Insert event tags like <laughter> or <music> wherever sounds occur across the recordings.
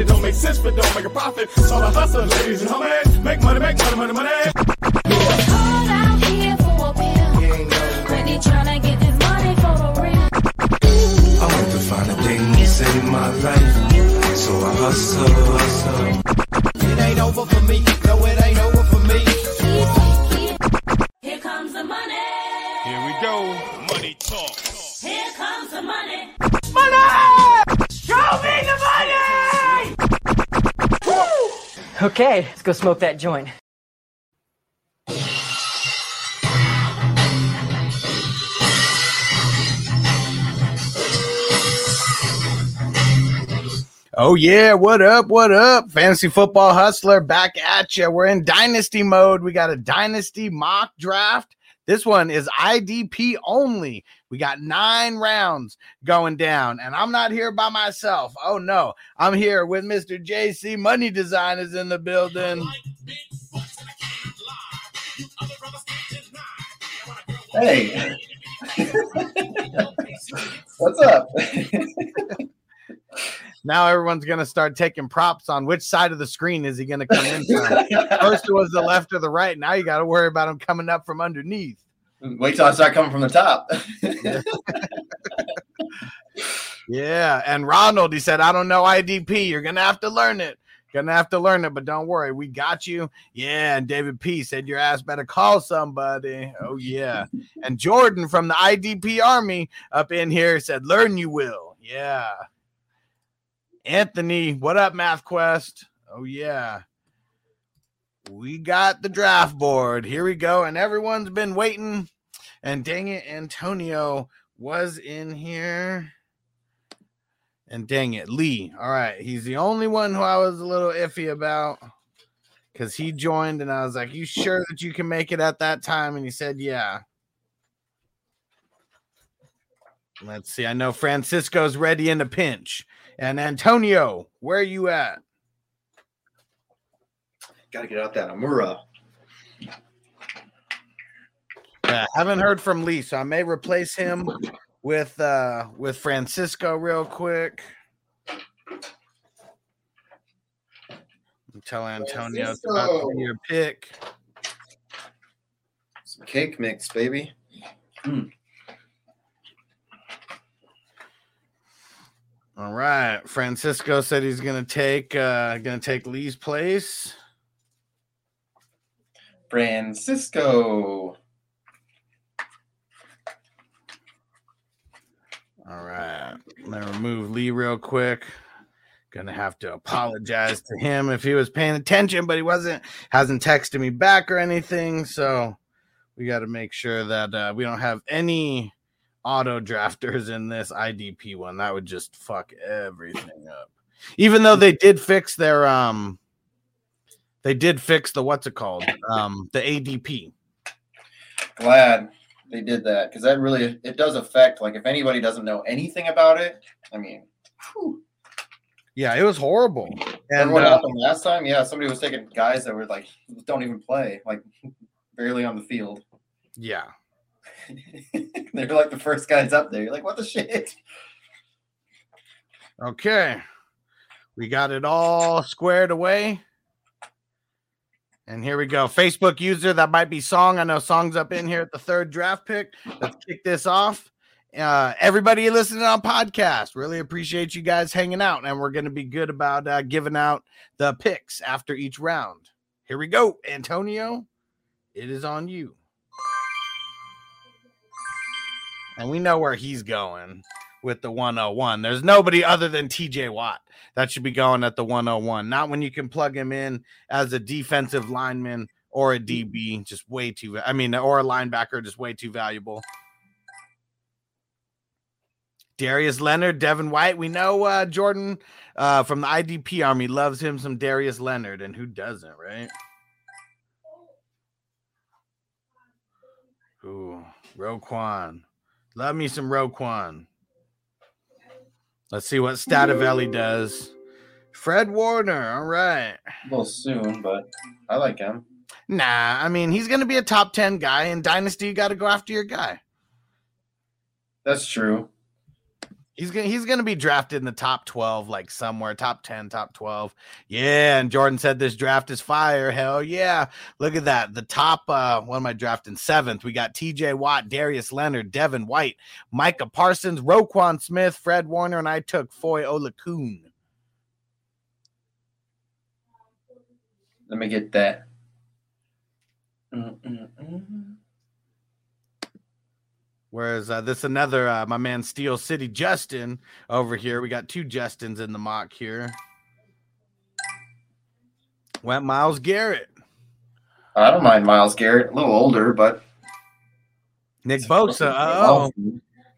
It don't make sense, but don't make a profit. It's all a hustle, ladies and homies. Make money, make money, money, money. I want to find a thing to save my life. So I hustle, hustle. It ain't over for me. No, it ain't over for me. Here comes the money. Here we go. Okay, let's go smoke that joint. Oh yeah, what up? What up? Fantasy football hustler back at you. We're in dynasty mode. We got a dynasty mock draft. This one is IDP only. We got nine rounds going down, and I'm not here by myself. Oh no, I'm here with Mr. JC Money Designers in the building. Hey. <laughs> What's up? <laughs> Now everyone's gonna start taking props on which side of the screen is he gonna come in from. <laughs> First it was the left or the right. Now you got to worry about him coming up from underneath. Wait till I start coming from the top. <laughs> Yeah, and Ronald, he said, I don't know IDP. You're gonna have to learn it. Gonna have to learn it, but don't worry, we got you. Yeah, and David P said your ass better call somebody. Oh yeah, and Jordan from the IDP Army up in here said, "Learn you will." Yeah. Anthony, what up, Math Quest? Oh yeah. We got the draft board. Here we go, and everyone's been waiting. And dang it, Antonio was in here. And dang it, Lee. All right. He's the only one who I was a little iffy about because he joined and I was like, You sure that you can make it at that time? And he said, Yeah. Let's see. I know Francisco's ready in a pinch. And Antonio, where are you at? Got to get out that Amura. Yeah, haven't heard from Lee, so I may replace him with uh with Francisco real quick. Tell Antonio it's about your pick. Some cake mix, baby. All right. Francisco said he's gonna take uh gonna take Lee's place. Francisco. All right. Let me remove Lee real quick. Gonna have to apologize to him if he was paying attention, but he wasn't, hasn't texted me back or anything. So we got to make sure that uh, we don't have any auto drafters in this IDP one. That would just fuck everything up. Even though they did fix their um they did fix the what's it called? Um the ADP. Glad they did that because that really it does affect. Like if anybody doesn't know anything about it, I mean, whew. Yeah, it was horrible. and what uh, happened last time? Yeah, somebody was taking guys that were like don't even play, like <laughs> barely on the field. yeah. <laughs> They're like the first guys up there. You're like, what the shit? Okay. We got it all squared away. And here we go. Facebook user, that might be Song. I know Song's up in here at the third draft pick. Let's kick this off. Uh, everybody listening on podcast, really appreciate you guys hanging out. And we're going to be good about uh, giving out the picks after each round. Here we go. Antonio, it is on you. And we know where he's going with the 101. There's nobody other than TJ Watt that should be going at the 101. Not when you can plug him in as a defensive lineman or a DB, just way too. I mean, or a linebacker, just way too valuable. Darius Leonard, Devin White. We know uh, Jordan uh, from the IDP Army loves him some Darius Leonard, and who doesn't, right? Ooh, Roquan. Love me some Roquan. Let's see what Stativelli does. Fred Warner. All right. A little soon, but I like him. Nah, I mean, he's going to be a top 10 guy. In Dynasty, you got to go after your guy. That's true. He's gonna he's gonna be drafted in the top 12, like somewhere, top 10, top 12. Yeah, and Jordan said this draft is fire. Hell yeah. Look at that. The top uh what am I drafting? Seventh. We got TJ Watt, Darius Leonard, Devin White, Micah Parsons, Roquan Smith, Fred Warner, and I took Foye Oluokun. Let me get that. Mm-mm-mm. Whereas uh, this another uh, my man Steel City Justin over here. We got two Justins in the mock here. Went Myles Garrett, I don't mind Myles Garrett. A little older, but Nick Bosa. Uh oh,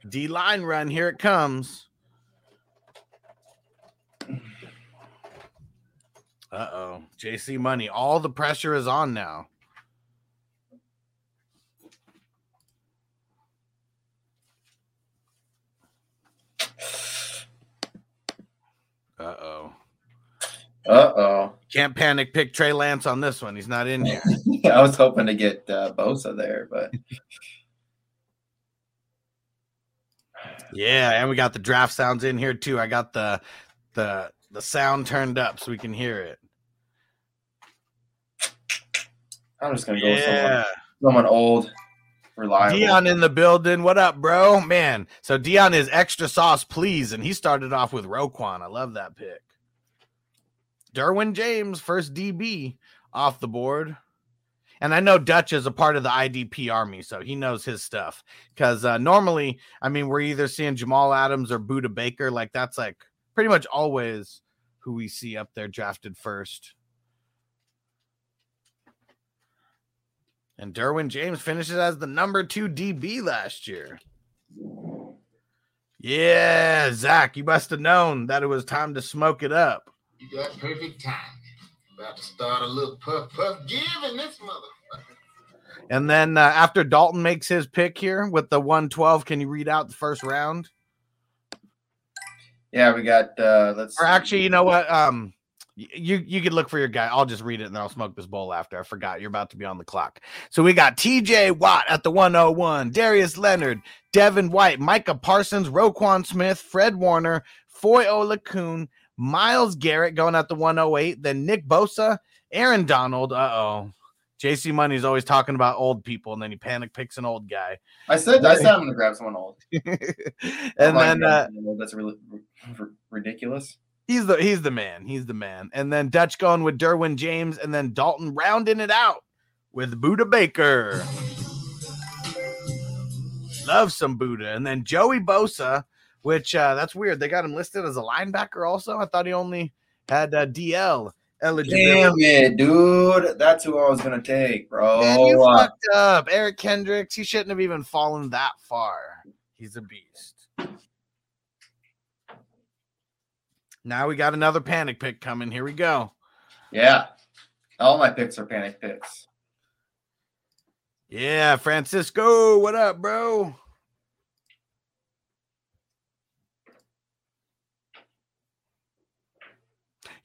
D line run. Here it comes. Uh oh. JC Money. All the pressure is on now. Uh oh. Uh oh. Can't panic pick Trey Lance on this one. He's not in here. <laughs> I was hoping to get uh, Bosa there, but <laughs> Yeah, and we got the draft sounds in here too. I got the the the sound turned up so we can hear it. I'm just gonna go with someone, someone old, reliable. Dion in the building. What up, bro? Man, so Dion is extra sauce, please. And he started off with Roquan. I love that pick. Derwin James, first DB off the board. And I know Dutch is a part of the IDP army, so he knows his stuff. Because uh, normally, I mean, we're either seeing Jamal Adams or Budda Baker. Like, that's like pretty much always who we see up there drafted first. And Derwin James finishes as the number two DB last year. Yeah, Zach, you must have known that it was time to smoke it up. You got perfect time. About to start a little puff puff giving this mother. And then uh, after Dalton makes his pick here with the 112, can you read out the first round? Yeah, we got. uh Let's. Or actually, you know what? Um, y- you you could look for your guy. I'll just read it and then I'll smoke this bowl after. I forgot you're about to be on the clock. So we got TJ Watt at the 101, Darius Leonard, Devin White, Micah Parsons, Roquan Smith, Fred Warner, Foye Oluokun, Myles Garrett going at the 108, then Nick Bosa, Aaron Donald. Uh oh. JC Money's always talking about old people, and then he panic picks an old guy. I said. I said I'm gonna <laughs> grab someone old. and then uh, grabbing someone old. that's really r- ridiculous. He's the he's the man. He's the man. And then Dutch going with Derwin James, and then Dalton rounding it out with Budda Baker. Love some Buddha. And then Joey Bosa, which uh, that's weird. They got him listed as a linebacker also. I thought he only had uh, DL eligibility. Damn it, dude! That's who I was gonna take, bro. Man, you Uh, fucked up. Eric Kendricks, he shouldn't have even fallen that far. He's a beast. Now we got another panic pick coming. Here we go. yeah, all my picks are panic picks. Yeah, Francisco, what up, bro?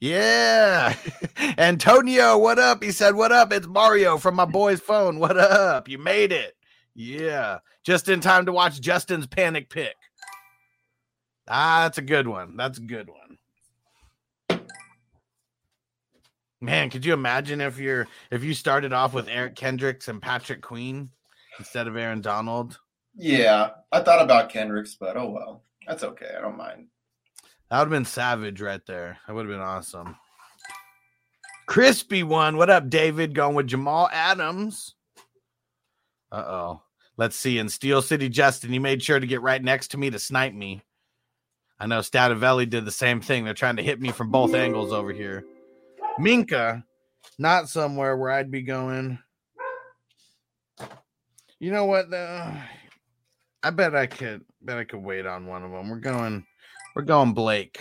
Yeah. <laughs> Antonio, what up? He said, What up? It's Mario from my boy's phone. What up? You made it. Yeah. Just in time to watch Justin's panic pick. Ah, that's a good one. That's a good one. Man, could you imagine if you're if you started off with Eric Kendricks and Patrick Queen instead of Aaron Donald? Yeah, I thought about Kendricks, but oh well, that's okay. I don't mind. That would have been savage right there. That would have been awesome. Crispy one. What up, David? Going with Jamal Adams. Uh oh. Let's see. In Steel City, Justin, he made sure to get right next to me to snipe me. I know Stativelli did the same thing. They're trying to hit me from both angles over here. Minkah, not somewhere where I'd be going. You know what? though? I bet I could. Bet I could wait on one of them. We're going. We're going Blake.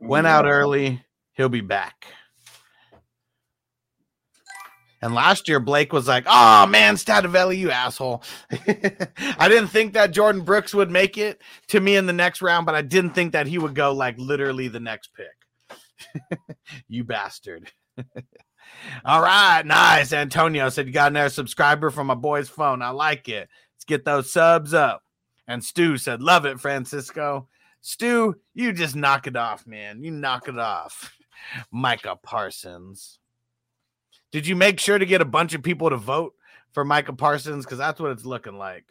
Went out early. He'll be back. And last year, Blake was like, "Oh man, Stativelli, you asshole." <laughs> I didn't think that Jordyn Brooks would make it to me in the next round, but I didn't think that he would go like literally the next pick. <laughs> you bastard. <laughs> All right, nice. Antonio said you got another subscriber from my boy's phone. I like it. Let's get those subs up. And Stu said, Love it, Francisco. Stu, you just knock it off, man. You knock it off. <laughs> Micah Parsons. Did you make sure to get a bunch of people to vote for Micah Parsons? Because that's what it's looking like.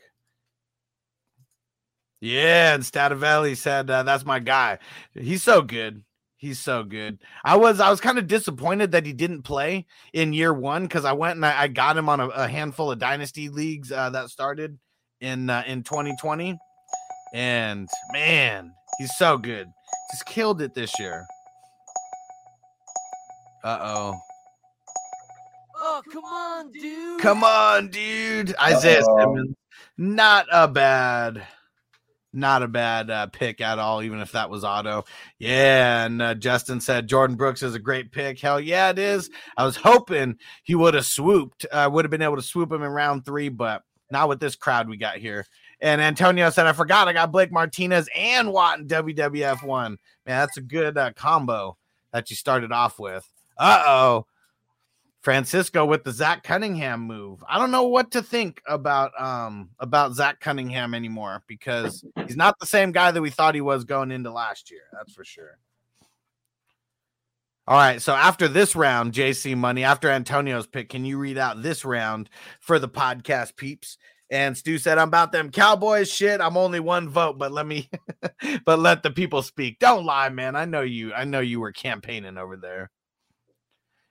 Yeah, and Stativelli said uh, that's my guy. He's so good. He's so good. I was I was kind of disappointed that he didn't play in year one because I went and I, I got him on a, a handful of dynasty leagues uh, that started in uh, in 2020, and man, he's so good. He's killed it this year. Uh oh. Oh, come on, dude. Come on, dude. Isaiah Uh-oh. Simmons. Not a bad, not a bad uh, pick at all, even if that was auto. Yeah. And uh, Justin said Jordyn Brooks is a great pick. Hell yeah, it is. I was hoping he would have swooped, uh, would have been able to swoop him in round three, but not with this crowd we got here. And Antonio said, I forgot I got Blake Martinez and Watt in WWF one. Man, that's a good uh, combo that you started off with. Uh oh. Francisco with the Zach Cunningham move. I don't know what to think about um about Zach Cunningham anymore because he's not the same guy that we thought he was going into last year. That's for sure. All right, so after this round, JC Money, after Antonio's pick, can you read out this round for the podcast peeps? And Stu said, I'm about them Cowboys shit. I'm only one vote, but let me <laughs> but let the people speak. Don't lie, man. I know you. I know you were campaigning over there.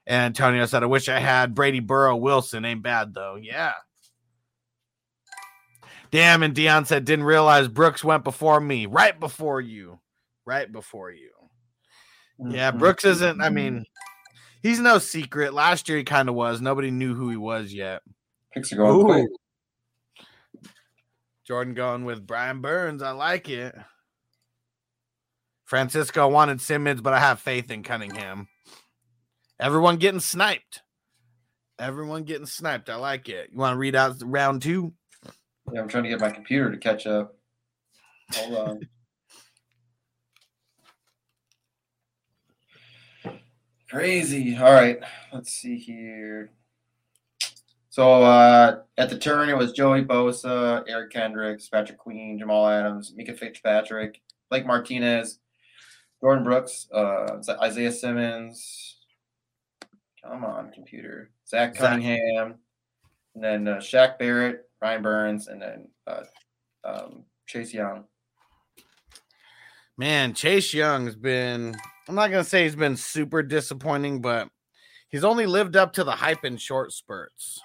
And Antonio said, I wish I had Brady Burrow Wilson. Ain't bad though. Yeah. Damn. And Dion said, didn't realize Brooks went before me. Right before you. Right before you. Yeah. Mm-hmm. Brooks isn't, I mean, he's no secret. Last year he kind of was. Nobody knew who he was yet. Picks are going quick. Jordan going with Brian Burns. I like it. Francisco wanted Simmons, but I have faith in Cunningham. Everyone getting sniped. Everyone getting sniped. I like it. You want to read out round two? Yeah, I'm trying to get my computer to catch up. Hold on. <laughs> Crazy. All right. Let's see here. So uh, at the turn, it was Joey Bosa, Eric Kendricks, Patrick Queen, Jamal Adams, Minkah Fitzpatrick, Blake Martinez, Jordan Brooks, uh, Isaiah Simmons. Come on, computer. Zach. Cunningham, and then uh, Shaq Barrett, Ryan Burns, and then uh, um, Chase Young. Man, Chase Young's been, I'm not going to say he's been super disappointing, but he's only lived up to the hype in short spurts.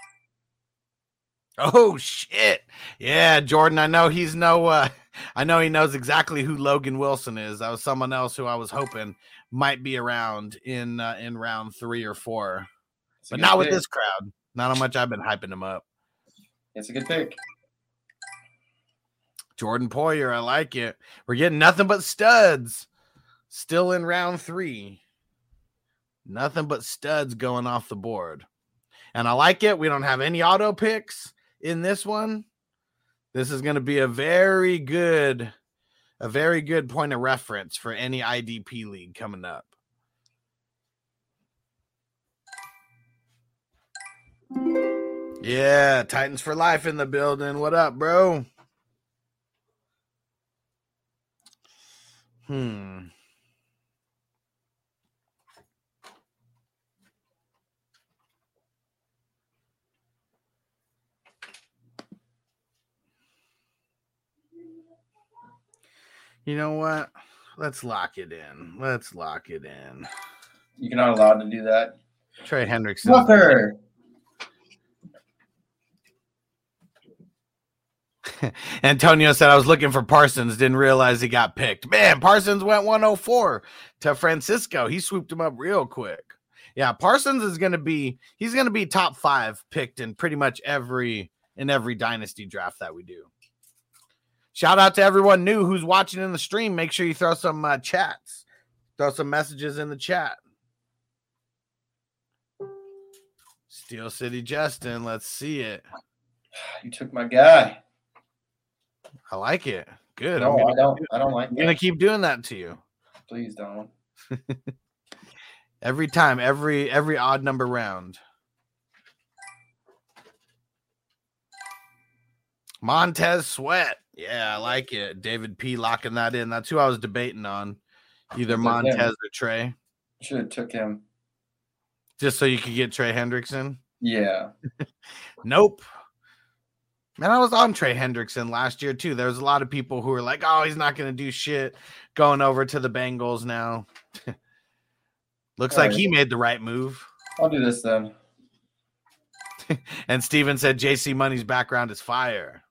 Oh shit. Yeah, Jordan, I know he's no uh <laughs> I know he knows exactly who Logan Wilson is. That was someone else who I was hoping might be around in uh, in round 3 or 4. It's a But not with this crowd. Not how much I've been hyping him up. It's a good pick. Jordan Poyer, I like it. We're getting nothing but studs. Still in round three. Nothing but studs going off the board. And I like it. We don't have any auto picks in this one. This is going to be a very good, a very good point of reference for any IDP league coming up. Yeah, Titans for life in the building. What up, bro? Hmm. You know what? Let's lock it in. Let's lock it in. You're not allowed to do that. Trey Hendrickson. Walker. <laughs> Antonio said I was looking for Parsons, didn't realize he got picked. Man, Parsons went 104 to Francisco. He swooped him up real quick. Yeah, Parsons is going to be he's going to be top 5 picked in pretty much every in every dynasty draft that we do. Shout out to everyone new who's watching in the stream. Make sure you throw some uh, chats, throw some messages in the chat. Steel City Justin, let's see it. You took my guy. I like it. Good. No, I don't. I don't like I'm gonna keep doing that to you Please don't. <laughs> every time, every every odd number round. Montez Sweat. Yeah, I like it. David P locking that in. That's who I was debating on. Either that him? Montez or Trey. Should have took him. Just so you could get Trey Hendrickson. Yeah. <laughs> Nope. Man, I was on Trey Hendrickson last year too. There was a lot of people who were like, "Oh, he's not going to do shit." Going over to the Bengals now. <laughs> Looks like he made the right move. I'll do this then. <laughs> And Steven said JC Money's background is fire.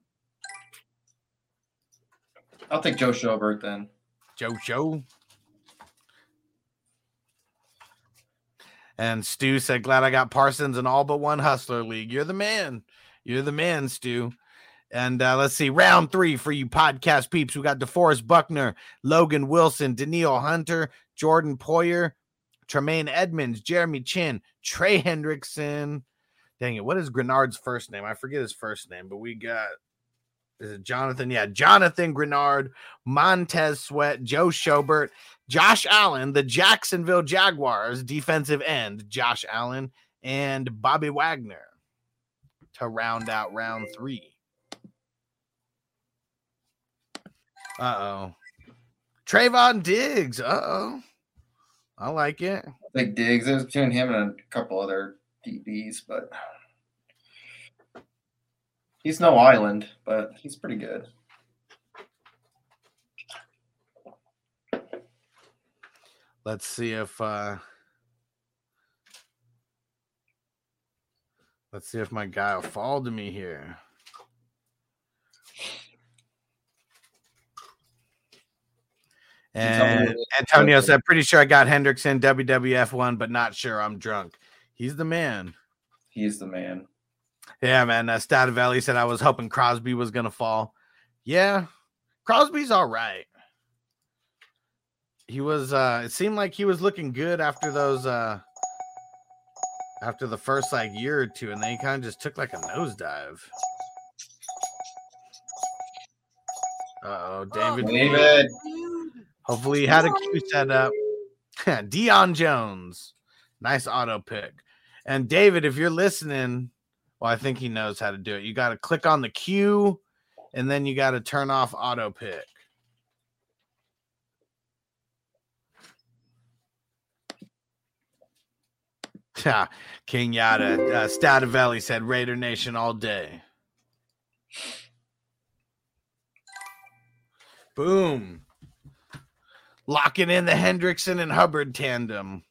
I'll take Joe Schobert then. Joe Joe. And Stu said, Glad I got Parsons in all but one hustler league. You're the man. You're the man, Stu. And uh, let's see, round three for you podcast peeps. We got DeForest Buckner, Logan Wilson, Danielle Hunter, Jordan Poyer, Tremaine Edmunds, Jeremy Chinn, Trey Hendrickson. Dang it, what is Greenard's first name? I forget his first name, but we got is it Jonathan? Yeah, Jonathan Greenard, Montez Sweat, Joe Schobert, Josh Allen, the Jacksonville Jaguars defensive end, Josh Allen, and Bobby Wagner to round out round three. Uh oh. Trevon Diggs. Uh oh. I like it. Like Diggs. Was between him and a couple other DBs, but he's no island, but he's pretty good. Let's see if uh let's see if my guy will fall to me here. And Antonio said, pretty sure I got Hendrickson WWF one, but not sure. I'm drunk. He's the man. He's the man. Yeah, man. Uh, Stativelli said I was hoping Crosby was gonna fall. Yeah, Crosby's all right. He was. uh It seemed like he was looking good after those. uh After the first like year or two, and then he kind of just took like a nosedive. Uh oh, David. David. Hopefully, he had a queue set up. <laughs> Dion Jones, nice auto pick. And David, if you're listening, well, I think he knows how to do it. You got to click on the cue and then you got to turn off auto pick. <laughs> King Yada, uh, Stativelli said Raider Nation all day. Boom. Locking in the Hendrickson and Hubbard tandem.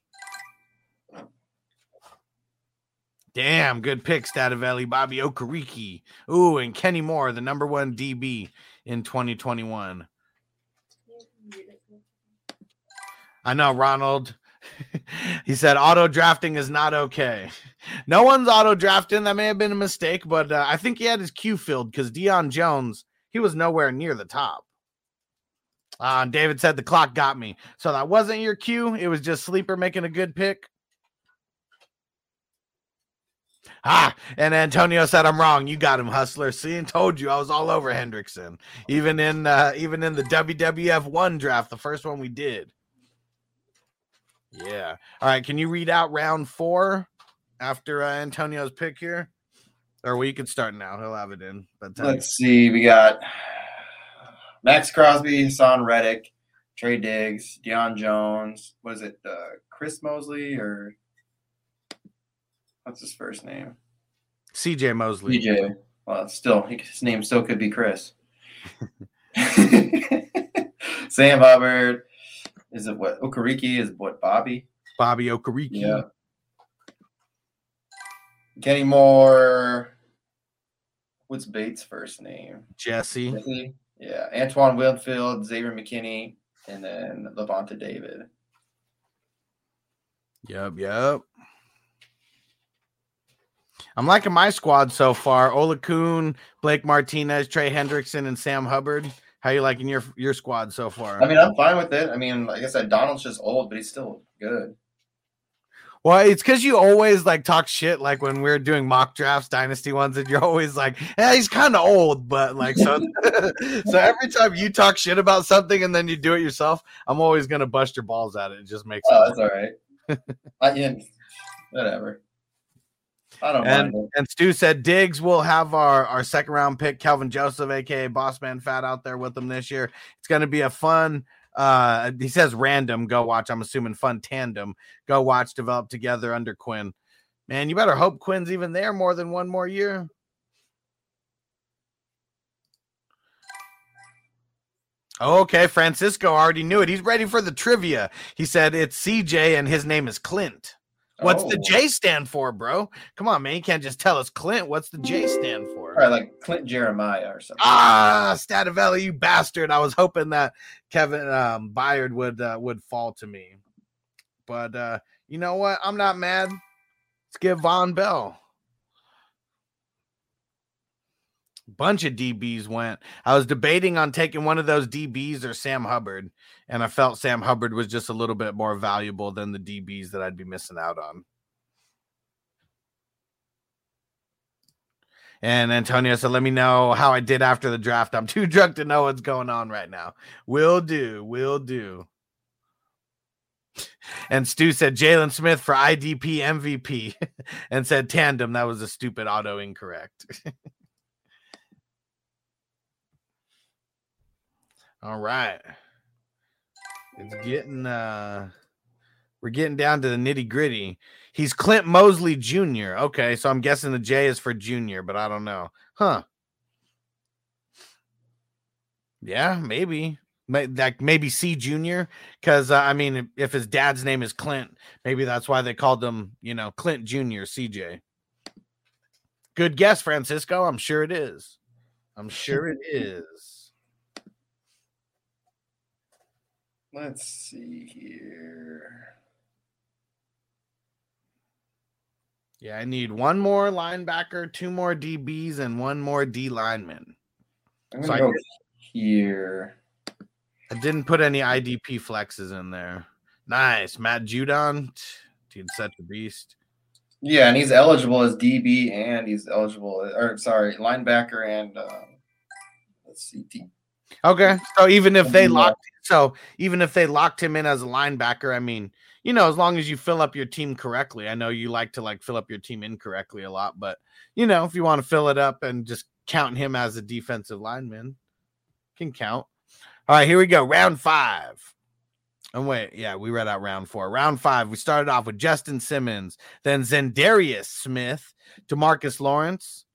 Damn, good pick, Stativelli, Bobby Okereke. Ooh, and Kenny Moore, the number one DB in 2021. I know, Ronald. <laughs> he said auto drafting is not okay. No one's auto drafting. That may have been a mistake, but uh, I think he had his queue filled because Dion Jones, he was nowhere near the top. Uh, David said the clock got me. So that wasn't your cue. It was just Sleeper making a good pick. Ah, and Antonio said I'm wrong. You got him, hustler. See, and told you I was all over Hendrickson. Even in uh, even in the WWF one draft, the first one we did. Yeah. All right. Can you read out round four after uh, Antonio's pick here? Or we could start now. He'll have it in. Let's see. We got Maxx Crosby, Haason Reddick, Trey Diggs, Deion Jones. Was it uh, Chris Mosley or what's his first name? CJ Mosley. CJ. Well, still, his name still could be Chris. <laughs> Sam Hubbard. Is it what? Okereke is what? Bobby? Bobby Okereke. Yeah. Kenny Moore. What's Bates' first name? Jesse. Jesse? Yeah. Antoine Winfield, Xavier McKinney, and then Lavonte David. Yep, yep. I'm liking my squad so far. Oluokun, Blake Martinez, Trey Hendrickson, and Sam Hubbard. How you liking your your squad so far? I mean, I'm fine with it. I mean, like I said, Donald's just old, but he's still good. Well, it's because you always like talk shit like when we're doing mock drafts, dynasty ones, and you're always like, "Yeah, he's kind of old," but like so. <laughs> <laughs> so every time you talk shit about something and then you do it yourself, I'm always gonna bust your balls at it. It just makes Oh, that's all right. <laughs> I, yeah, whatever. I don't And mind. and Stu said Diggs will have our our second round pick, Calvin Joseph, aka Boss Man Fat, out there with him this year. It's gonna be a fun. Uh, he says random. Go watch. I'm assuming fun tandem. Go watch develop together under Quinn. Man, you better hope Quinn's even there more than one more year. Okay, Francisco already knew it. He's ready for the trivia. He said it's CJ and his name is Clint. What's the Oh. J stand for, bro? Come on, man. You can't just tell us Clint. What's the J stand for? Probably like Clint Jeremiah or something. Ah, Stativelli, you bastard. I was hoping that Kevin um, Byard would uh, would fall to me. But uh, you know what? I'm not mad. Let's give Vonn Bell. Bunch of DBs went. I was debating on taking one of those DBs or Sam Hubbard, and I felt Sam Hubbard was just a little bit more valuable than the DBs that I'd be missing out on. And Antonio said, "Let me know how I did after the draft. I'm too drunk to know what's going on right now. Will do, will do." And Stu said Jaylon Smith for IDP MVP, <laughs> and said tandem. That was a stupid auto incorrect. <laughs> All right, it's getting uh, we're getting down to the nitty gritty. He's Clint Mosley Jr. Okay, so I'm guessing the J is for junior, but I don't know. Huh. Yeah, maybe. Like maybe C Junior, because uh, I mean, if- if his dad's name is Clint, maybe that's why they called him, you know, Clint Junior, CJ. Good guess, Francisco. I'm sure it is. I'm sure it <laughs> is. Let's see here. Yeah, I need one more linebacker, two more DBs, and one more D lineman. I'm gonna I go here. I didn't put any IDP flexes in there. Nice. Matt Judon. Dude, such a beast. Yeah, and he's eligible as DB, and he's eligible, or sorry, linebacker, and um, let's see, D- Okay. So even if they locked so even if they locked him in as a linebacker, I mean, you know, as long as you fill up your team correctly. I know you like to like fill up your team incorrectly a lot, but you know, if you want to fill it up and just count him as a defensive lineman, can count. All right, here we go. Round five. And wait, yeah, we read out round four. Round five, we started off with Justin Simmons, then Za'Darius Smith, Demarcus Lawrence,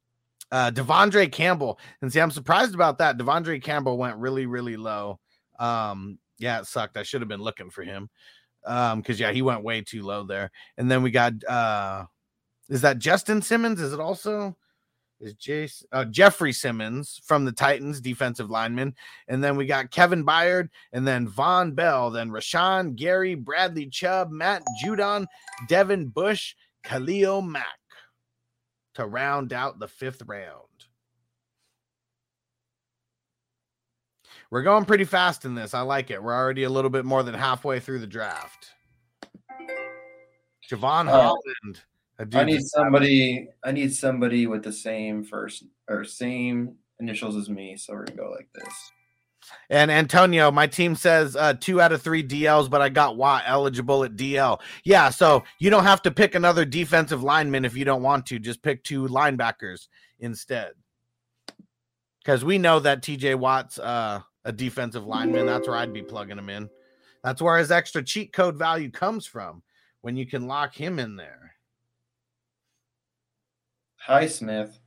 uh, Devondre Campbell. And see, I'm surprised about that. Devondre Campbell went really, really low. Um, yeah, it sucked. I should have been looking for him. Um, because yeah, he went way too low there. And then we got uh is that Justin Simmons? Is it also is Jace uh, Jeffrey Simmons from the Titans, defensive lineman, and then we got Kevin Byard, and then Vonn Bell, then Rashan, Gary, Bradley Chubb, Matt Judon, Devin Bush, Khalil Mack to round out the fifth round. We're going pretty fast in this. I like it. We're already a little bit more than halfway through the draft. Jevon Uh, Holland. I need somebody. I need somebody with the same first or same initials as me. So we're gonna go like this. And Antonio, my team says uh, two out of three DLs, but I got Watt eligible at DL. Yeah, so you don't have to pick another defensive lineman if you don't want to. Just pick two linebackers instead. Because we know that TJ Watt's uh, a defensive lineman. That's where I'd be plugging him in. That's where his extra cheat code value comes from when you can lock him in there. Hi, Smith.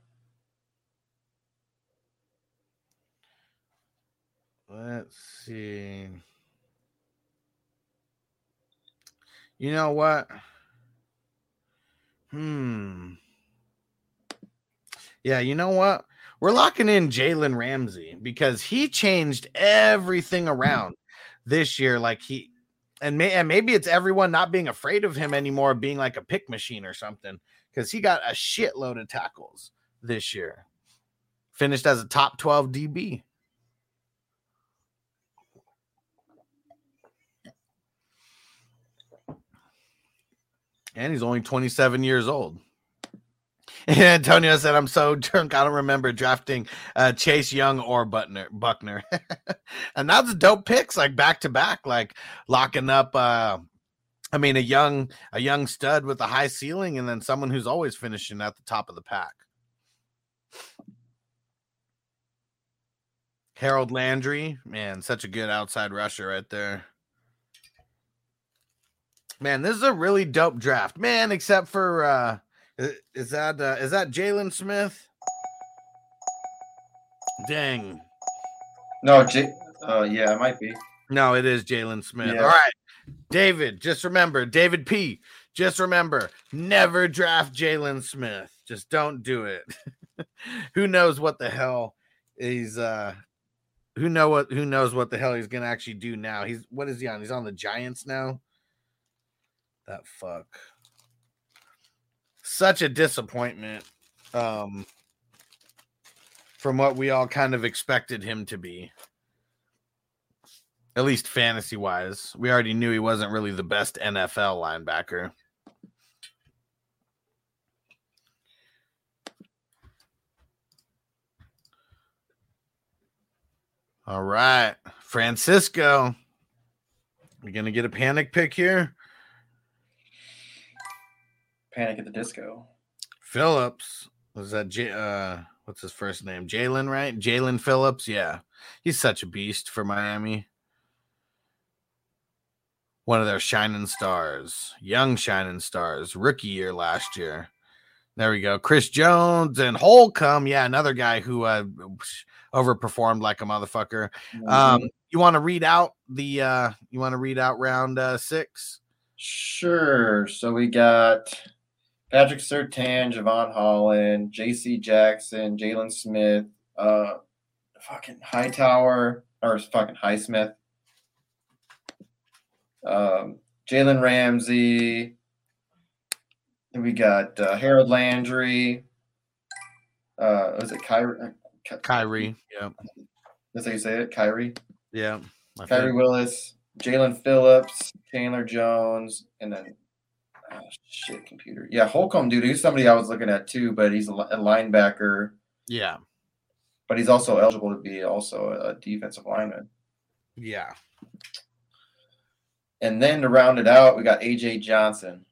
Let's see. You know what? Hmm. Yeah, you know what? We're locking in Jalen Ramsey because he changed everything around this year. Like he, and, may, and maybe it's everyone not being afraid of him anymore, being like a pick machine or something. because he got a shitload of tackles this year. Finished as a top 12 DB. And he's only 27 years old. <laughs> Antonio said, I'm so drunk, I don't remember drafting uh, Chase Young or Butner, Buckner. <laughs> and that's dope picks, like back to back, like locking up uh, I mean, a young a young stud with a high ceiling, and then someone who's always finishing at the top of the pack. Harold Landry, man, such a good outside rusher right there. Man, this is a really dope draft, man. Except for uh, is that uh, is that Jaylon Smith? Dang, No, J. Uh, yeah, it might be. no, it is Jaylon Smith. Yeah. All right, David, just remember, David P. Just remember, never draft Jaylon Smith. Just don't do it. <laughs> who knows what the hell he's uh who know what who knows what the hell he's gonna actually do now. He's what is he on? He's on the Giants now. That fuck. Such a disappointment. Um from what we all kind of expected him to be. At least fantasy wise. We already knew he wasn't really the best NFL linebacker. All right. Francisco. We're gonna get a panic pick here? Panic at the Disco. Phillips. Was that J uh what's his first name? Jalen, right? Jaelan Phillips. Yeah. He's such a beast for Miami. One of their shining stars, young shining stars, rookie year last year. There we go. Chris Jones and Holcomb. Yeah, another guy who uh overperformed like a motherfucker. Um, you want to read out the uh you want to read out round uh six? Sure. So we got Patrick Surtain, Jevon Holland, J.C. Jackson, Jaylon Smith, uh, fucking Hightower or fucking Highsmith, um, Jalen Ramsey. We got uh, Harold Landry. Uh, was it Kyrie? Ky- Kyrie. Yeah. That's how you say it, Kyrie. Yeah. Kyrie think- Willis, Jaelan Phillips, Chandler Jones, and then oh, shit, computer. Yeah, Holcomb, dude. He's somebody I was looking at too, but he's a, linebacker, Yeah. but he's also eligible to be also a, a defensive lineman. Yeah. And then to round it out, we got AJ Johnson.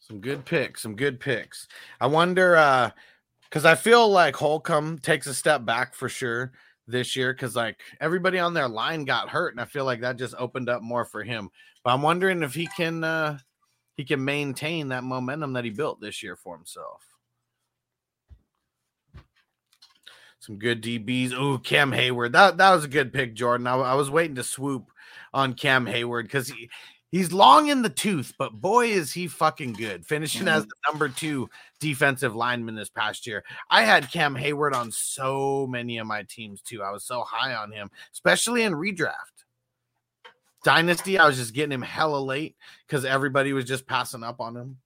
Some good picks, some good picks. I wonder uh because I feel like Holcomb takes a step back for sure this year because like everybody on their line got hurt, and I feel like that just opened up more for him. But I'm wondering if he can uh he can maintain that momentum that he built this year for himself. Some good DBs. Ooh, Cam Heyward. That that was a good pick, Jordan. I, I was waiting to swoop on Cam Heyward because he, he's long in the tooth, but boy is he fucking good. Finishing as mm-hmm. the number two defensive lineman this past year. I had Cam Heyward on so many of my teams too. I was so high on him, especially in redraft. Dynasty, I was just getting him hella late because everybody was just passing up on him.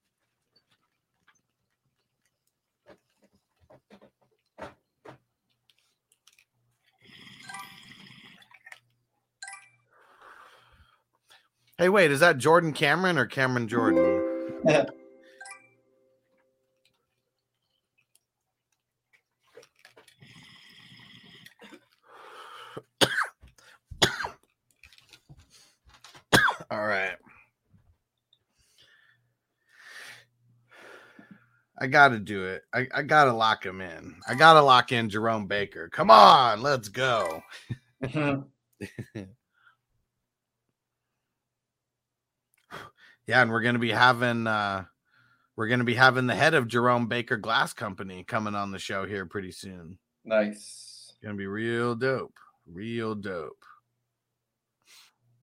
Hey, wait, is that Jordan Cameron or Cameron Jordan? <coughs> All right. I got to do it. I, I got to lock him in. I got to lock in Jerome Baker. Come on, let's go. <laughs> Mm-hmm. <laughs> Yeah, and we're going to be having uh we're going to be having the head of Jerome Baker Glass Company coming on the show here pretty soon. nice. Going to be real dope. Real dope.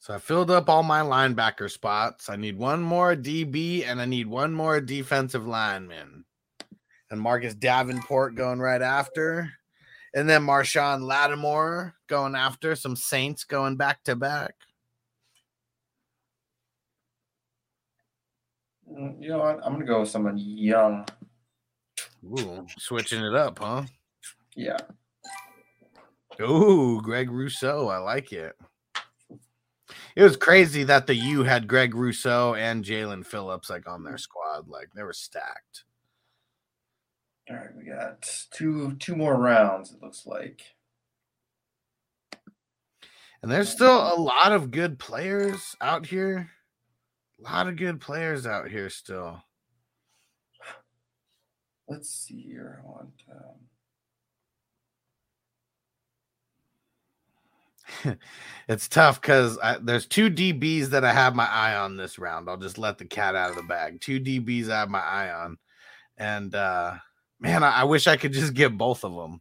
So I filled up all my linebacker spots. I need one more DB and I need one more defensive lineman. And Marcus Davenport going right after. And then Marshon Lattimore going after. Some Saints going back to back. Mm, You know what? I'm gonna go with someone young. Ooh, switching it up, huh? Yeah. Ooh, Greg Rousseau. I like it. It was crazy that the U had Greg Rousseau and Jaelan Phillips like on their squad. Like they were stacked. All right, we got two two more rounds. It looks like. And there's still a lot of good players out here. A lot of good players out here still. Let's see here. I want. Um, it's tough because there's two DBs that I have my eye on this round. I'll just let the cat out of the bag. Two DBs I have my eye on, and uh, man, I, I wish I could just get both of them.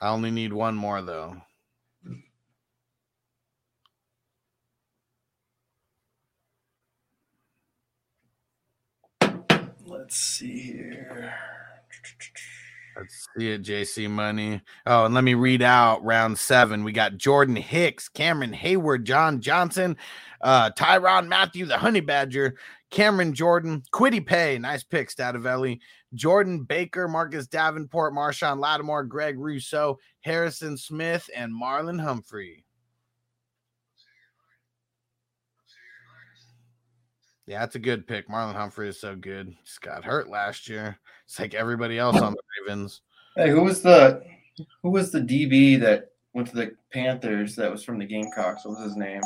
I only need one more though. let's see here. Let's see it, JC Money. Oh, and let me read out round seven. We got Jordan Hicks, Cameron Heyward, John Johnson, uh, Tyrann Mathieu, the Honey Badger, Cameron Jordan, Kwity Paye, nice pick, Stativelli, Jordan Baker, Marcus Davenport, Marshon Lattimore, Greg Rousseau, Harrison Smith, and Marlon Humphrey. Yeah, that's a good pick. Marlon Humphrey is so good. Just got hurt last year. It's like everybody else on the Ravens. Hey, who was the who was the DB that went to the Panthers that was from the Gamecocks? What was his name?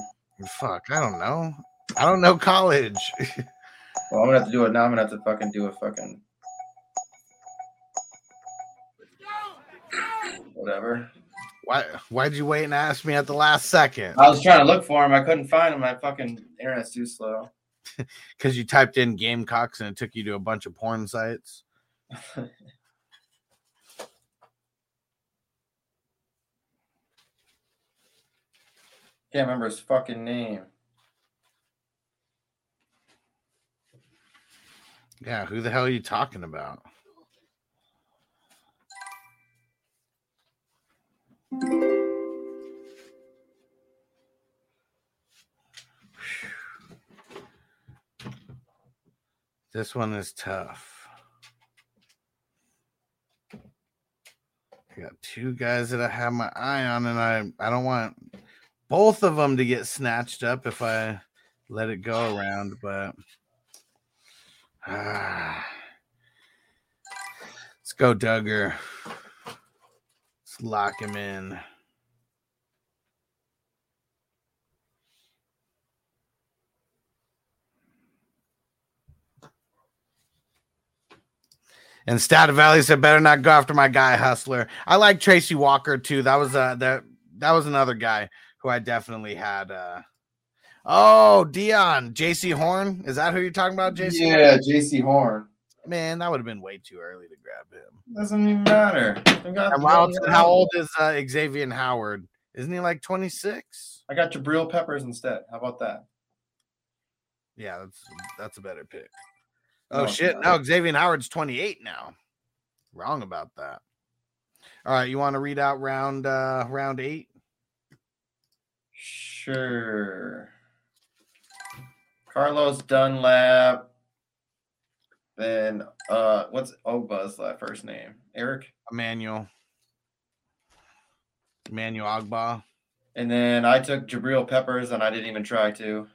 Fuck, I don't know. I don't know college. <laughs> Well, I'm gonna have to do it now. I'm gonna have to fucking do a fucking whatever. Why why'd you wait and ask me at the last second? I was trying to look for him. I couldn't find him. My fucking internet's too slow. <laughs> Because you typed in Gamecocks and it took you to a bunch of porn sites. <laughs> Can't remember his fucking name. Yeah, who the hell are you talking about? This one is tough. I got two guys that I have my eye on, and I I don't want both of them to get snatched up if I let it go around, but ah, <sighs> let's go, Dugger. Let's lock him in. And Stat Valley said, "Better not go after my guy, Hustler." I like Tracy Walker too. That was uh that that was another guy who I definitely had. uh Oh, Dion, Jaycee Horn. Is that who you're talking about, JC? Yeah, Jaycee Horn. Man, that would have been way too early to grab him. Doesn't even matter. And how, how old is uh, Xavier Howard? Isn't he like 26? I got Jabril Peppers instead. How about that? Yeah, that's that's a better pick. Oh No, shit! No, Xavier Howard's 28 now. Wrong about that. All right, you want to read out round uh round eight? Sure. Carlos Dunlap. Then uh what's Ogbah's last first name? Eric. Emmanuel. Emmanuel Ogbah. And then I took Jabril Peppers and I didn't even try to.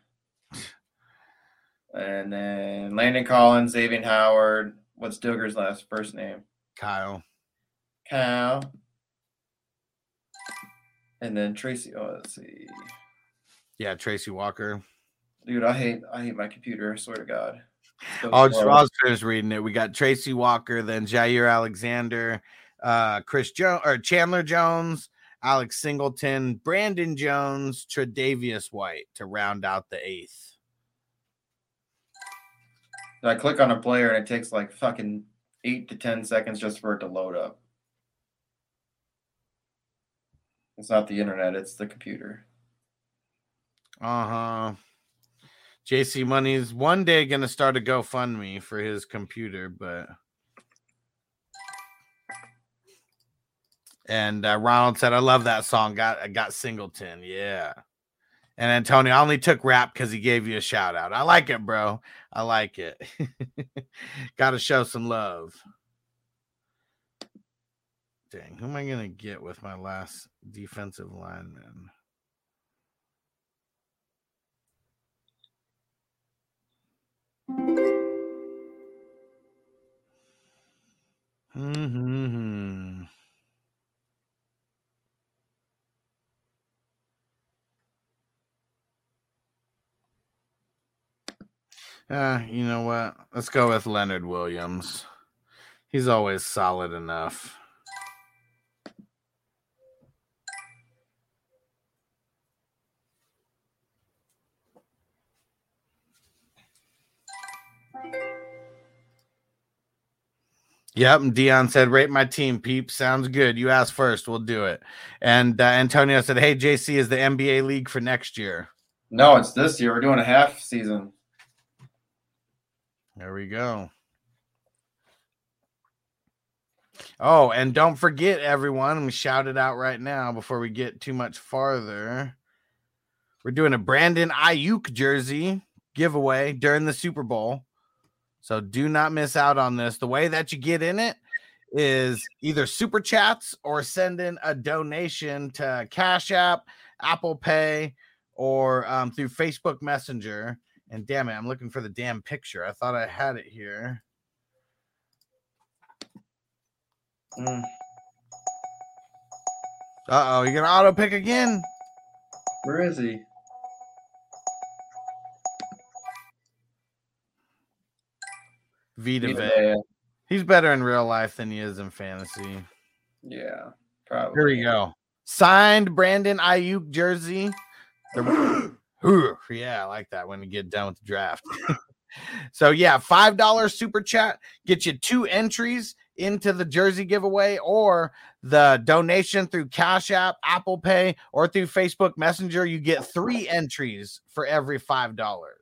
And then Landon Collins, Xavier Howard. What's Dugger's last first name? Kyle. Kyle. And then Tracy. Oh, let's see. Yeah, Tracy Walker. Dude, I hate I hate my computer. I swear to God. So I'll just. I'll just reading it. We got Tracy Walker, then Jaire Alexander, uh, Chris Jones or Chandler Jones, Alex Singleton, Brandon Jones, Tre'Davious White to round out the eighth. I click on a player and it takes like fucking eight to ten seconds just for it to load up. It's not the internet, it's the computer. Uh huh. JC Money's one day gonna start a GoFundMe for his computer, but and uh, Ronald said, "I love that song." Got I got Singleton, yeah. And Antonio, I only took rap because he gave you a shout out. I like it, bro. I like it. <laughs> Got to show some love. Dang, who am I gonna get with my last defensive lineman? Hmm. Uh, you know what? Let's go with Leonard Williams. He's always solid enough. Yep, and Dion said, "Rate my team, peep. Sounds good. You asked first. We'll do it." And uh, Antonio said, "Hey, JC is the NBA league for next year." No, it's this year. We're doing a half season. There we go. Oh, and don't forget, everyone. I'm shout it out right now before we get too much farther. We're doing a Brandon Aiyuk jersey giveaway during the Super Bowl. So do not miss out on this. The way that you get in it is either super chats or send in a donation to Cash App, Apple Pay, or um, through Facebook Messenger. And damn it, I'm looking for the damn picture. I thought I had it here. Mm. Uh oh, you're gonna auto pick again? Where is he? Vita Vita Vea. He's better in real life than he is in fantasy. Yeah, probably. Here we go. Signed Brandon Aiyuk jersey. <gasps> Yeah, I like that when you get done with the draft. <laughs> so yeah, five dollars super chat get you two entries into the jersey giveaway or the donation through Cash App, Apple Pay, or through Facebook Messenger. You get three entries for every five dollars.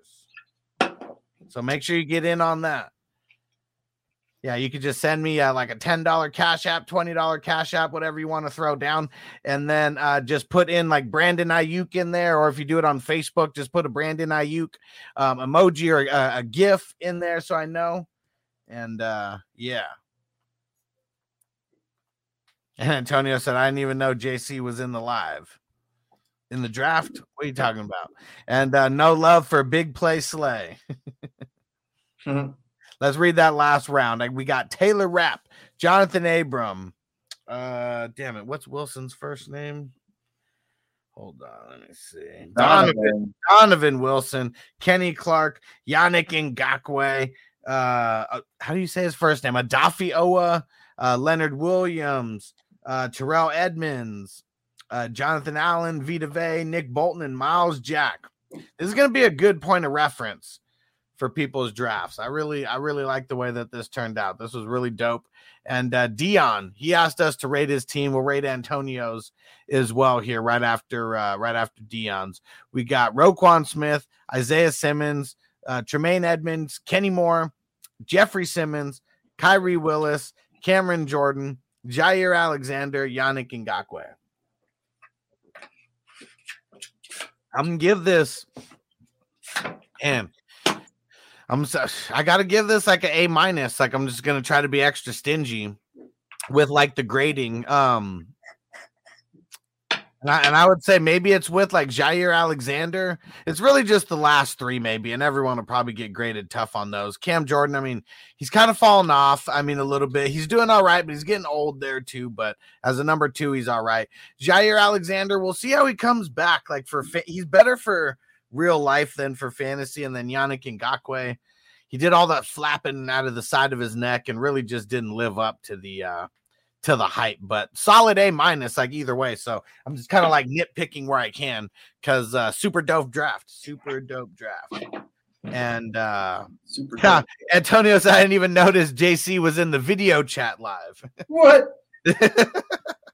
So make sure you get in on that. Yeah, you could just send me uh, like a $10 cash app, $20 cash app, whatever you want to throw down. And then uh, just put in like Brandon Aiyuk in there. Or if you do it on Facebook, just put a Brandon Aiyuk um, emoji or uh, a GIF in there so I know. And uh, yeah. And Antonio said, I didn't even know JC was in the live. In the draft? What are you talking about? And uh, no love for big play slay. <laughs> Let's read that last round. We got Taylor Rapp, Jonathan Abram. Uh damn it, what's Wilson's first name? Hold on, let me see. Donovan, Donovan. Donovan Wilson, Kenny Clark, Yannick Ngakoue. Uh, uh, how do you say his first name? Odafe Oweh, uh, Leonard Williams, uh, Terrell Edmunds, uh, Jonathan Allen, Vita Vea, Nick Bolton, and Myles Jack. This is going to be a good point of reference for people's drafts. I really, I really like the way that this turned out. This was really dope. And uh, Dion, he asked us to rate his team. We'll rate Antonio's as well here, right after, uh, right after Dion's. We got Roquan Smith, Isaiah Simmons, uh, Tremaine Edmunds, Kenny Moore, Jeffrey Simmons, Kyrie Willis, Cameron Jordan, Jaire Alexander, Yannick Ngakoue. I'm gonna give this, and I'm so, I gotta give this like an A minus. Like I'm just gonna try to be extra stingy with like the grading. Um, And I, and I would say maybe it's with like Jaire Alexander. It's really just the last three, maybe, and everyone will probably get graded tough on those. Cam Jordan, I mean, he's kind of fallen off. I mean, a little bit. He's doing all right, but he's getting old there too. But as a number two, he's all right. Jaire Alexander, we'll see how he comes back. Like for he's better for real life than for fantasy. And then Yannick Ngakoue, he did all that flapping out of the side of his neck and really just didn't live up to the uh to the hype, but solid A minus, like either way. So I'm just kind of like nitpicking where I can because uh super dope draft, super dope draft. And uh Super. <laughs> yeah, Antonio said I didn't even notice JC was in the video chat live. What? <laughs>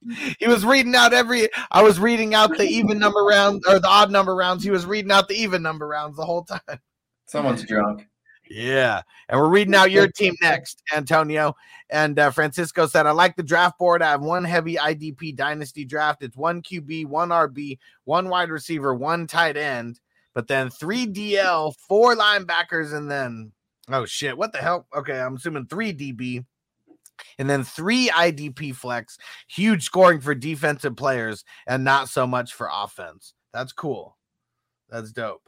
<laughs> he was reading out every I was reading out the even number rounds or the odd number rounds. He was reading out the even number rounds the whole time. Someone's drunk. Yeah. And we're reading out your <laughs> team next, Antonio. And uh, Francisco said, I like the draft board. I have one heavy IDP dynasty draft. It's one QB, one RB, one wide receiver, one tight end, but then three DL, four linebackers, and then, oh shit, what the hell? Okay. I'm assuming three DB. And then three IDP flex, huge scoring for defensive players and not so much for offense. That's cool. That's dope.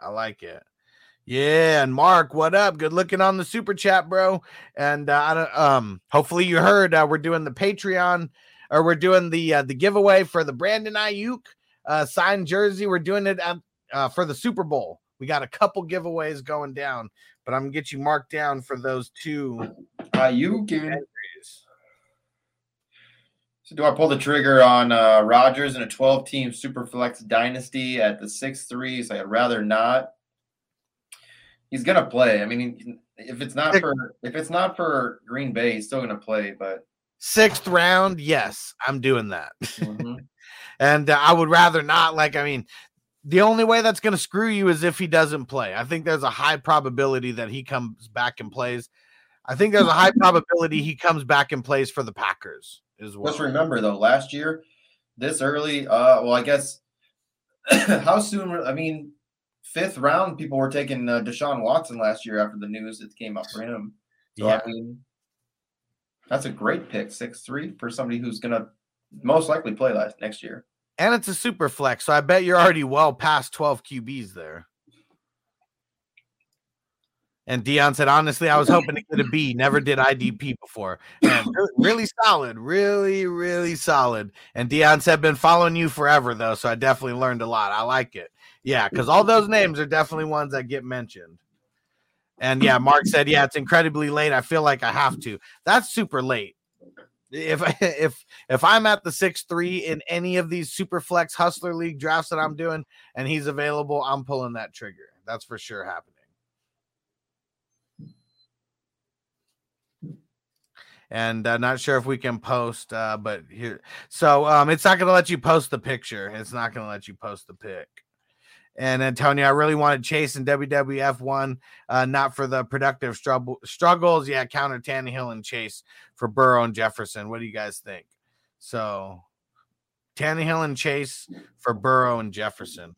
I like it. Yeah, and Mark, what up? Good looking on the super chat, bro. And uh, I don't, um, hopefully you heard uh, we're doing the Patreon or we're doing the uh, the giveaway for the Brandon Aiyuk uh, signed jersey. We're doing it at, uh, for the Super Bowl. We got a couple giveaways going down, but I'm gonna get you marked down for those two. Uh, you can. So do I pull the trigger on uh, Rogers in a 12 team super flex dynasty at the 6 3? So I'd rather not. He's gonna play. I mean, if it's not for if it's not for Green Bay, he's still gonna play. But Sixth round, yes, I'm doing that. mhm. <laughs> and uh, I would rather not. Like, I mean, the only way that's going to screw you is if he doesn't play. I think there's a high probability that he comes back and plays. I think there's a high <laughs> probability he comes back and plays for the Packers as well. just remember though, last year, this early, uh, well, I guess <coughs> how soon? were- I mean, fifth round, people were taking uh, Deshaun Watson last year after the news that came up for him. So Yeah. I mean, that's a great pick, six three for somebody who's gonna most likely play last next year. And it's a super flex, so I bet you're already well past 12 QBs there. And Dion said, honestly, I was hoping to get a B. Never did IDP before. And really solid, really, really solid. And Dion said, been following you forever, though. So I definitely learned a lot. I like it. Yeah, because all those names are definitely ones that get mentioned. And yeah, Mark said, yeah, it's incredibly late. I feel like I have to. That's super late. If <laughs> if if I'm at the six three in any of these super flex hustler league drafts that I'm doing and he's available, I'm pulling that trigger. That's for sure happening. And uh, not sure if we can post, uh, but here, so um, it's not going to let you post the picture. It's not going to let you post the pic. And Antonio, I really wanted Chase and WWF one, uh, not for the productive struggle struggles. Yeah, counter Tannehill and Chase for Burrow and Jefferson. What do you guys think? So, Tannehill and Chase for Burrow and Jefferson.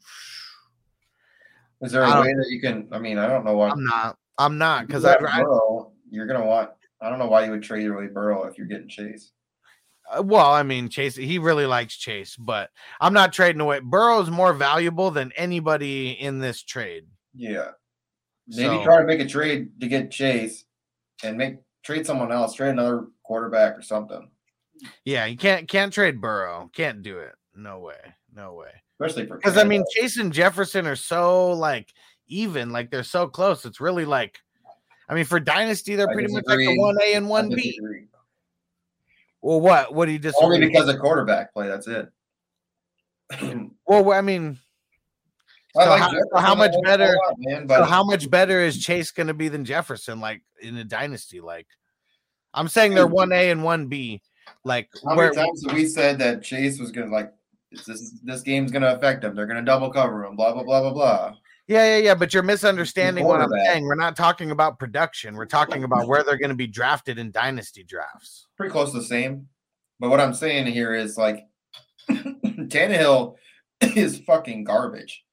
Is there a way that you can? I mean, I don't know why. I'm not. I'm not because rather. Burrow, you're gonna want. I don't know why you would trade away Burrow if you're getting Chase. Uh, Well, I mean, Chase, he really likes Chase, but I'm not trading away. Burrow is more valuable than anybody in this trade. Yeah, maybe So- try to make a trade to get Chase, and make trade someone else, trade another quarterback or something. Yeah, you can't can't trade Burrow. Can't do it. No way. No way. Especially for Because I mean, Chase and Jefferson are so like even, like they're so close. It's really like, I mean, for Dynasty, they're I pretty much like disagree. the one A and one B. Well, what? What do you disagree? Only because of quarterback play. That's it. <clears throat> Well, I mean, I like how- so how much better- lot, man. so how much better is Chase going to be than Jefferson? Like in a Dynasty, like I'm saying they're one A and one B. Like how where many times have we said that Chase was gonna like this? This, game's gonna affect them. They're gonna double cover him. Blah blah blah blah blah. Yeah, yeah, yeah. But you're misunderstanding what I'm saying. We're not talking about production. We're talking about where they're going to be drafted in dynasty drafts. Pretty close to the same. But what I'm saying here is like <coughs> Tannehill <coughs> is fucking garbage.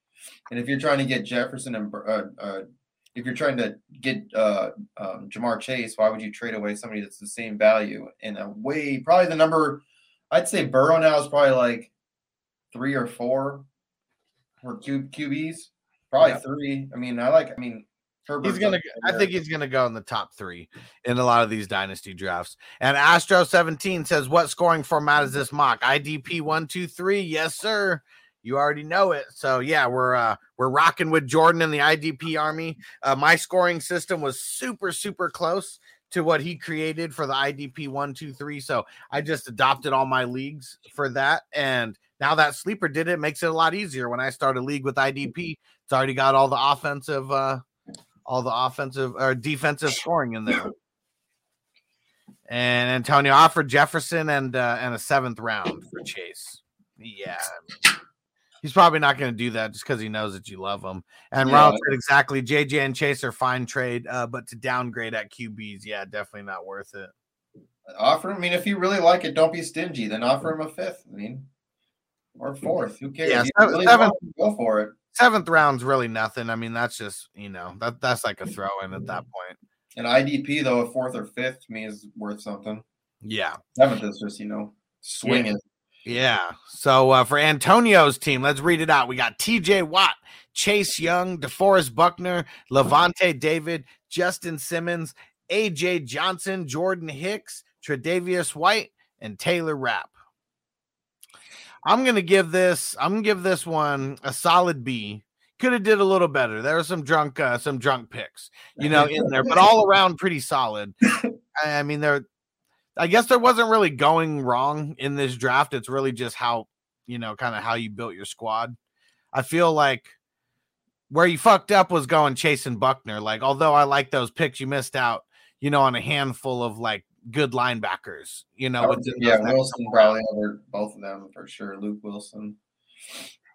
And if you're trying to get Jefferson and uh, uh, if you're trying to get uh, um, Ja'Marr Chase, why would you trade away somebody that's the same value in a way? Probably the number. I'd say Burrow now is probably like three or four for Q, QBs. Probably Yeah. three. I mean, I like. I mean, Herbert's He's gonna. I think he's gonna go in the top three in a lot of these dynasty drafts. And Astro seventeen says, "What scoring format is this mock? IDP one two three? Yes, sir. You already know it. So yeah, we're uh we're rocking with Jordan in the IDP army. Uh, my scoring system was super super close to what he created for the IDP one two three. So I just adopted all my leagues for that, and now that sleeper did it, makes it a lot easier. When I start a league with IDP, it's already got all the offensive. uh all the offensive or defensive scoring in there. And Antonio offered Jefferson and uh, and a seventh round for Chase. Yeah, he's probably not going to do that just because he knows that you love him. And Yeah. Ronald said exactly. JJ and Chase are fine trade, uh, but to downgrade at QBs, yeah, definitely not worth it. offer. I mean, if you really like it, don't be stingy. Then offer him a fifth. I mean, or fourth. Who cares? Yeah, seven- really seven- want it, go for it. Seventh round's really nothing. I mean, that's just you know that that's like a throw in at that point. An IDP though, a fourth or fifth to me is worth something. Yeah. Seventh is just you know swinging. Yeah. So uh, for Antonio's team, let's read it out. We got TJ Watt, Chase Young, DeForest Buckner, Lavonte David, Justin Simmons, AJ Johnson, Jordan Hicks, Tre'Davious White, and Taylor Rapp. I'm gonna give this. I'm gonna give this one a solid B. Could have did a little better. There were some drunk, uh, some drunk picks, you know, in there, but all around pretty solid. I I mean, there. I guess there wasn't really going wrong in this draft. It's really just how, you know, kind of how you built your squad. I feel like where you fucked up was going chasing Buckner. Like, although I like those picks, you missed out, you know, on a handful of like good linebackers, you know. Would- yeah, Wilson probably over both of them for sure. Luke Wilson.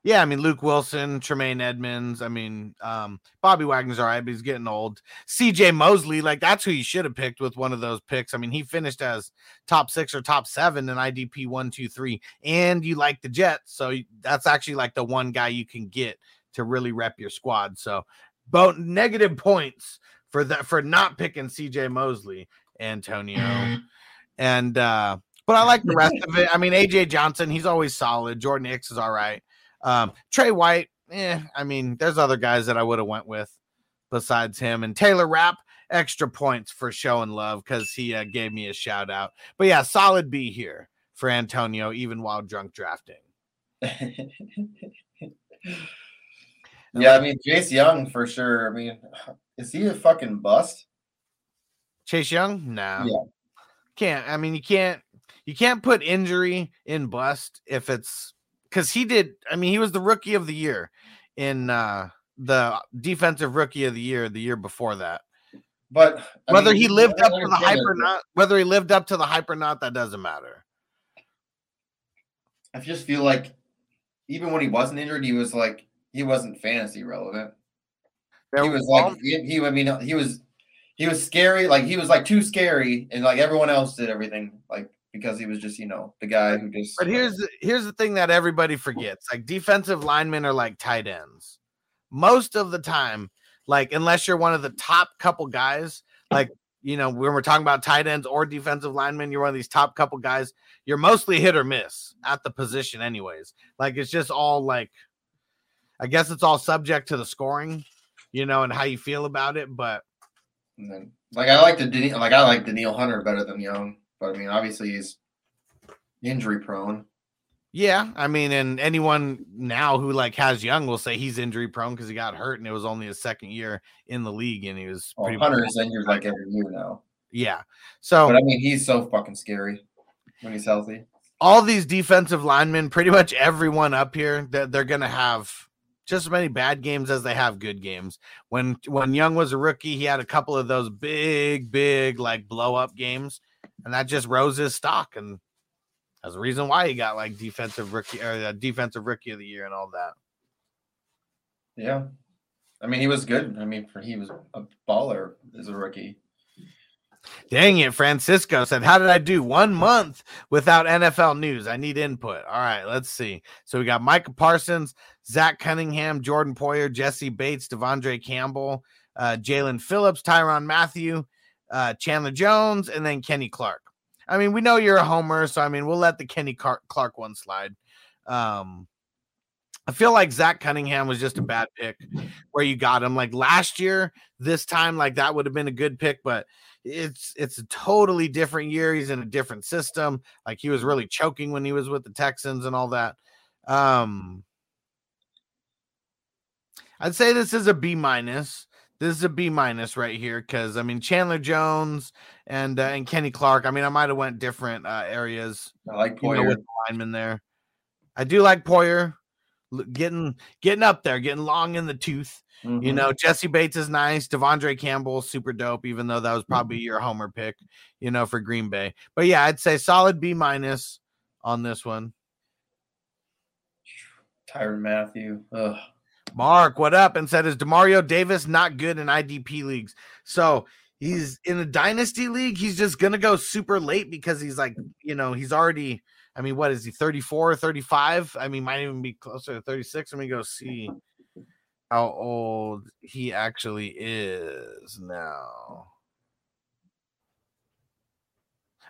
Yeah, I mean Luke Wilson, Tremaine Edmunds. I mean, um, Bobby Wagner's all right, but he's getting old. CJ Mosley, like that's who you should have picked with one of those picks. I mean, he finished as top six or top seven in IDP one, two, three, and you like the Jets, so that's actually like the one guy you can get to really rep your squad. So, both negative points for that for not picking CJ Mosley, Antonio, and uh, but I like the rest <laughs> of it. I mean, AJ Johnson, he's always solid. Jordan Hicks is all right. Um, Trey White, eh, I mean, there's other guys that I would have went with besides him. And Taylor Rapp, extra points for showing love because he uh, gave me a shout out. But yeah, solid B here for Antonio, even while drunk drafting. <laughs> Yeah, I mean Jace Young for sure. I mean, is he a fucking bust? Chase Young, no, Yeah. can't. I mean, you can't. You can't put injury in bust if it's because he did. I mean, he was the rookie of the year in uh the defensive rookie of the year the year before that. But I whether mean, he lived up to the hype or not, whether he lived up to the hype or not, that doesn't matter. I just feel like even when he wasn't injured, he was like he wasn't fantasy relevant. There he was well, like he, he I mean he was he was scary like he was like too scary and like everyone else did everything like because he was just you know the guy who just but here's the, here's the thing that everybody forgets: like defensive linemen are like tight ends. Most of the time, like unless you're one of the top couple guys, like you know when we're talking about tight ends or defensive linemen, you're one of these top couple guys. You're mostly hit or miss at the position, anyways. Like it's just all like, I guess it's all subject to the scoring, you know, and how you feel about it. But and then, like I like the like I like Danielle Hunter better than Young, but I mean obviously he's injury prone. Yeah, I mean, and anyone now who like has Young will say he's injury prone because he got hurt and it was only his second year in the league and he was Well, pretty Hunter much is injured like every year now, yeah. So but I mean he's so fucking scary when he's healthy. all these defensive linemen, pretty much everyone up here, that they're gonna have just as many bad games as they have good games. When when Young was a rookie, he had a couple of those big, big like blow up games, and that just rose his stock and. That's the reason why he got like defensive rookie or uh, defensive rookie of the year and all that. Yeah, I mean he was good. I mean for he was a baller as a rookie. Dang it, Francisco said, How did I do? One month without NFL news. I need input. All right, let's see. So we got Micah Parsons, Zach Cunningham, Jordan Poyer, Jessie Bates, De'Vondre Campbell, uh, Jaelan Phillips, Tyrann Mathieu, uh, Chandler Jones, and then Kenny Clark. I mean, we know you're a homer, so I mean, we'll let the Kenny Clark, one slide. Um, I feel like Zach Cunningham was just a bad pick where you got him. Like last year, this time, like that would have been a good pick, but it's it's a totally different year. He's in a different system. Like he was really choking when he was with the Texans and all that. Um I'd say this is a B minus. This is a B minus right here because I mean Chandler Jones and uh, and Kenny Clark. I mean I might have went different uh, areas. I like You know, Poyer. with the lineman there. I do like Poyer getting getting up there, getting long in the tooth. You Mhm. know, Jessie Bates is nice. De'Vondre Campbell, super dope, even though that was probably your homer pick, you know, for Green Bay. But yeah, I'd say solid B minus on this one. Tyrann Mathieu. Ugh. Mark, what up? And said, is Demario Davis not good in IDP leagues? So he's in a dynasty league. He's just gonna go super late because he's like, you know, he's already. I mean, what is he? 34 or 35? I mean, might even be closer to 36. Let me go see how old he actually is now.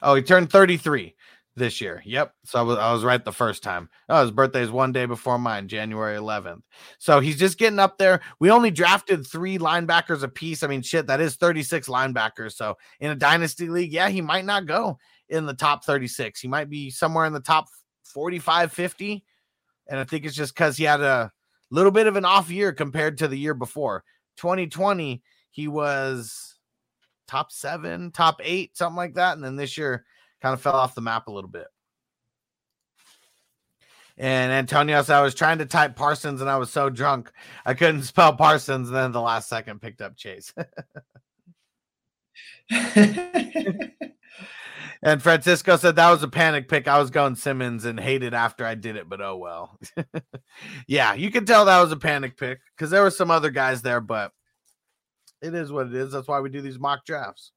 Oh, he turned 33 this year. Yep. So I was, I was right the first time. Oh, his birthday is one day before mine, January 11th. So he's just getting up there. We only drafted three linebackers a piece. I mean, shit, that is 36 linebackers. So in a dynasty league, yeah, he might not go in the top 36. He might be somewhere in the top 45, 50. And I think it's just because he had a little bit of an off year compared to the year before. 2020, he was top seven, top eight, something like that. And then this year kind of fell off the map a little bit. And Antonio said, I was trying to type Parsons and I was so drunk I couldn't spell Parsons. And then the last second picked up Chase. <laughs> and Francisco said that was a panic pick. I was going Simmons and hated after I did it, but oh well. <laughs> yeah, you can tell that was a panic pick because there were some other guys there, but it is what it is. That's why we do these mock drafts.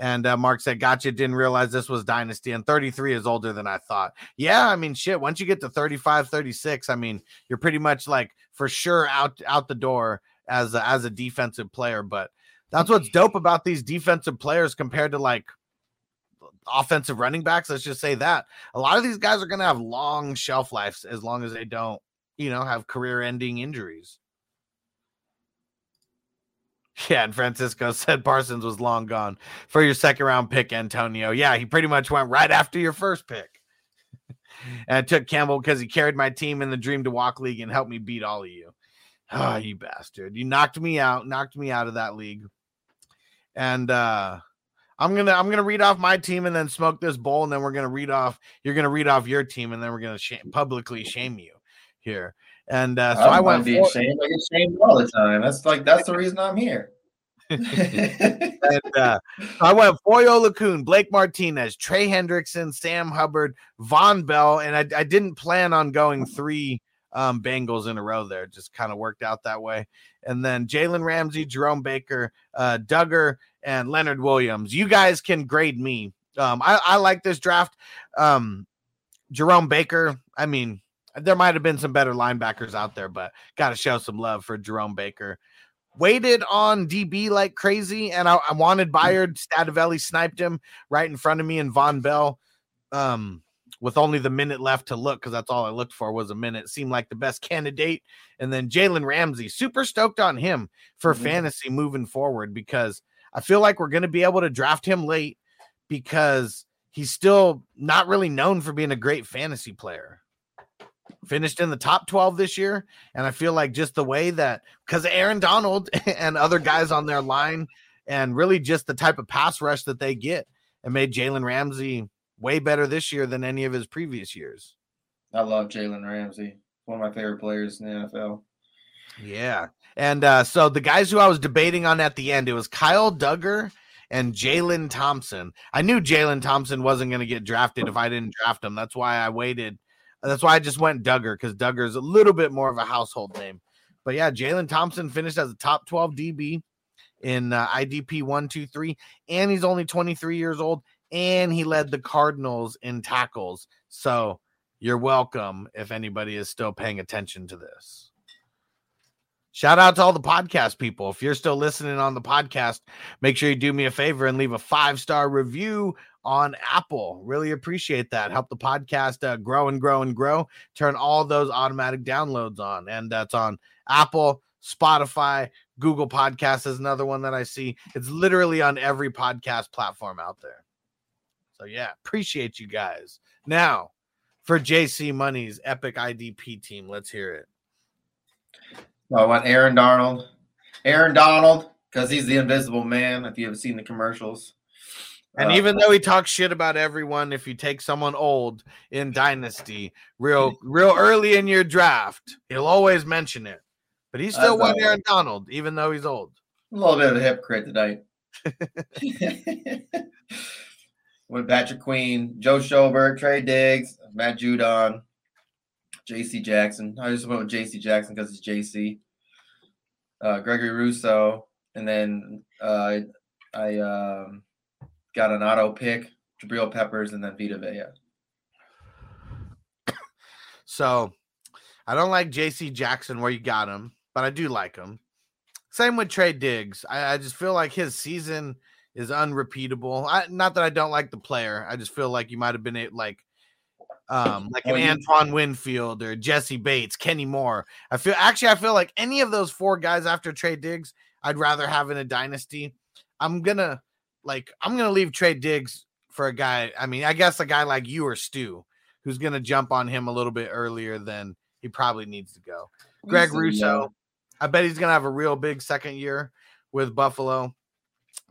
And uh, Mark said, Gotcha. Didn't realize this was Dynasty. And 33 is older than I thought. Yeah. I mean, shit. Once you get to 35, 36, I mean, you're pretty much like for sure out out the door as a, as a defensive player. But that's what's dope about these defensive players compared to like offensive running backs. Let's just say that a lot of these guys are going to have long shelf lives as long as they don't, you know, have career ending injuries. <laughs> Yeah, and Francisco said Parsons was long gone for your second round pick, Antonio. Yeah, he pretty much went right after your first pick. <laughs> and I took Campbell because he carried my team in the Dream to Walk League and helped me beat all of you. Oh, <sighs> you bastard. You knocked me out, knocked me out of that league. And uh I'm gonna I'm gonna read off my team and then smoke this bowl, and then we're gonna read off. You're gonna read off your team, and then we're gonna shame, publicly shame you here. And uh, so I, I, went. mind being for- shamed. I get shamed all the time. That's like that's the reason I'm here. <laughs> and uh, I went Foye Oluokun, Blake Martinez, Trey Hendrickson, Sam Hubbard, Vonn Bell, and I, I didn't plan on going three um, Bengals in a row there. It just kind of worked out that way. And then Jalen Ramsey, Jerome Baker, uh, Dugger, and Leonard Williams. You guys can grade me. Um, I, I like this draft. Um, Jerome Baker, I mean, there might have been some better linebackers out there, but got to show some love for Jerome Baker waited on DB like crazy, and I, I wanted Byard. Stadavelli sniped him right in front of me, and Vonn Bell, um, with only the minute left to look, because that's all I looked for was a minute, seemed like the best candidate. And then Jalen Ramsey, super stoked on him for Mhm. fantasy moving forward because I feel like we're going to be able to draft him late because he's still not really known for being a great fantasy player finished in the top 12 this year. And I feel like just the way that because Aaron Donald <laughs> and other guys on their line, and really just the type of pass rush that they get, it made Jalen Ramsey way better this year than any of his previous years. I love Jalen Ramsey. One of my favorite players in the NFL. Yeah. And uh, so the guys who I was debating on at the end, it was Kyle Dugger and Jalen Thompson. I knew Jalen Thompson wasn't going to get drafted if I didn't draft him. That's why I waited. That's why I just went Dugger because Dugger is a little bit more of a household name. But yeah, Jalen Thompson finished as a top 12 DB in uh, IDP 123, and he's only 23 years old, and he led the Cardinals in tackles. So you're welcome if anybody is still paying attention to this. Shout out to all the podcast people. If you're still listening on the podcast, make sure you do me a favor and leave a five star review on Apple. Really appreciate that. Help the podcast uh, grow and grow and grow. Turn all those automatic downloads on, and that's on Apple, Spotify, Google Podcasts is another one that I see. It's literally on every podcast platform out there. So yeah, appreciate you guys. Now for JC Money's epic IDP team, let's hear it. I want Aaron Donald. Aaron Donald, because he's the invisible man, if you have seen the commercials. And Uh, even though he talks shit about everyone, if you take someone old in Dynasty, real real early in your draft, he'll always mention it. But he's still one Aaron Donald, even though he's old. a little bit of a hypocrite tonight. <laughs> <laughs> With Patrick Queen, Joe Schobert, Trey Diggs, Matt Judon, JC Jackson. I just went with JC Jackson because it's JC. Uh, Gregory Rousseau, and then uh, I um, got an auto pick, Jabril Peppers, and then Vita Vea. So I don't like JC Jackson where you got him, but I do like him. Same with Trey Diggs. I, I just feel like his season is unrepeatable. I, not that I don't like the player. I just feel like you might have been a- like um like an Antoine Winfield or Jessie Bates, Kenny Moore. I feel actually I feel like any of those four guys after Trey Diggs, I'd rather have in a dynasty. I'm gonna like I'm gonna leave Trey Diggs for a guy. I mean, I guess a guy like you or Stu, who's gonna jump on him a little bit earlier than he probably needs to go. Greg Rousseau. I bet he's gonna have a real big second year with Buffalo.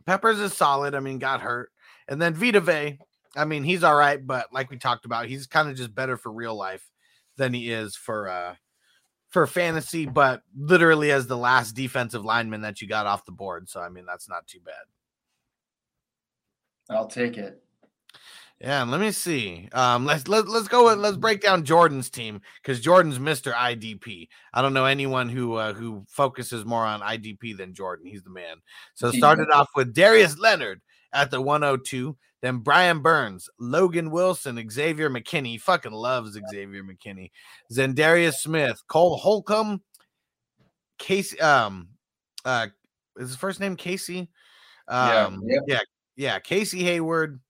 Peppers is solid. I mean, got hurt. And then Vita Vea, I mean, he's all right, but like we talked about, he's kind of just better for real life than he is for uh for fantasy, but literally as the last defensive lineman that you got off the board. So I mean, that's not too bad. I'll take it. Yeah, let me see. Um, let's let, let's go. with- Let's break down Jordan's team because Jordan's Mister IDP. I don't know anyone who uh, who focuses more on IDP than Jordan. He's the man. So started off with Darius Leonard at the 102, then Brian Burns, Logan Wilson, Xavier McKinney. He fucking loves Xavier McKinney. Za'Darius Smith, Cole Holcomb, Casey. Um, uh, is his first name Casey? Yeah, Um, yep. yeah, yeah. Casey Hayward.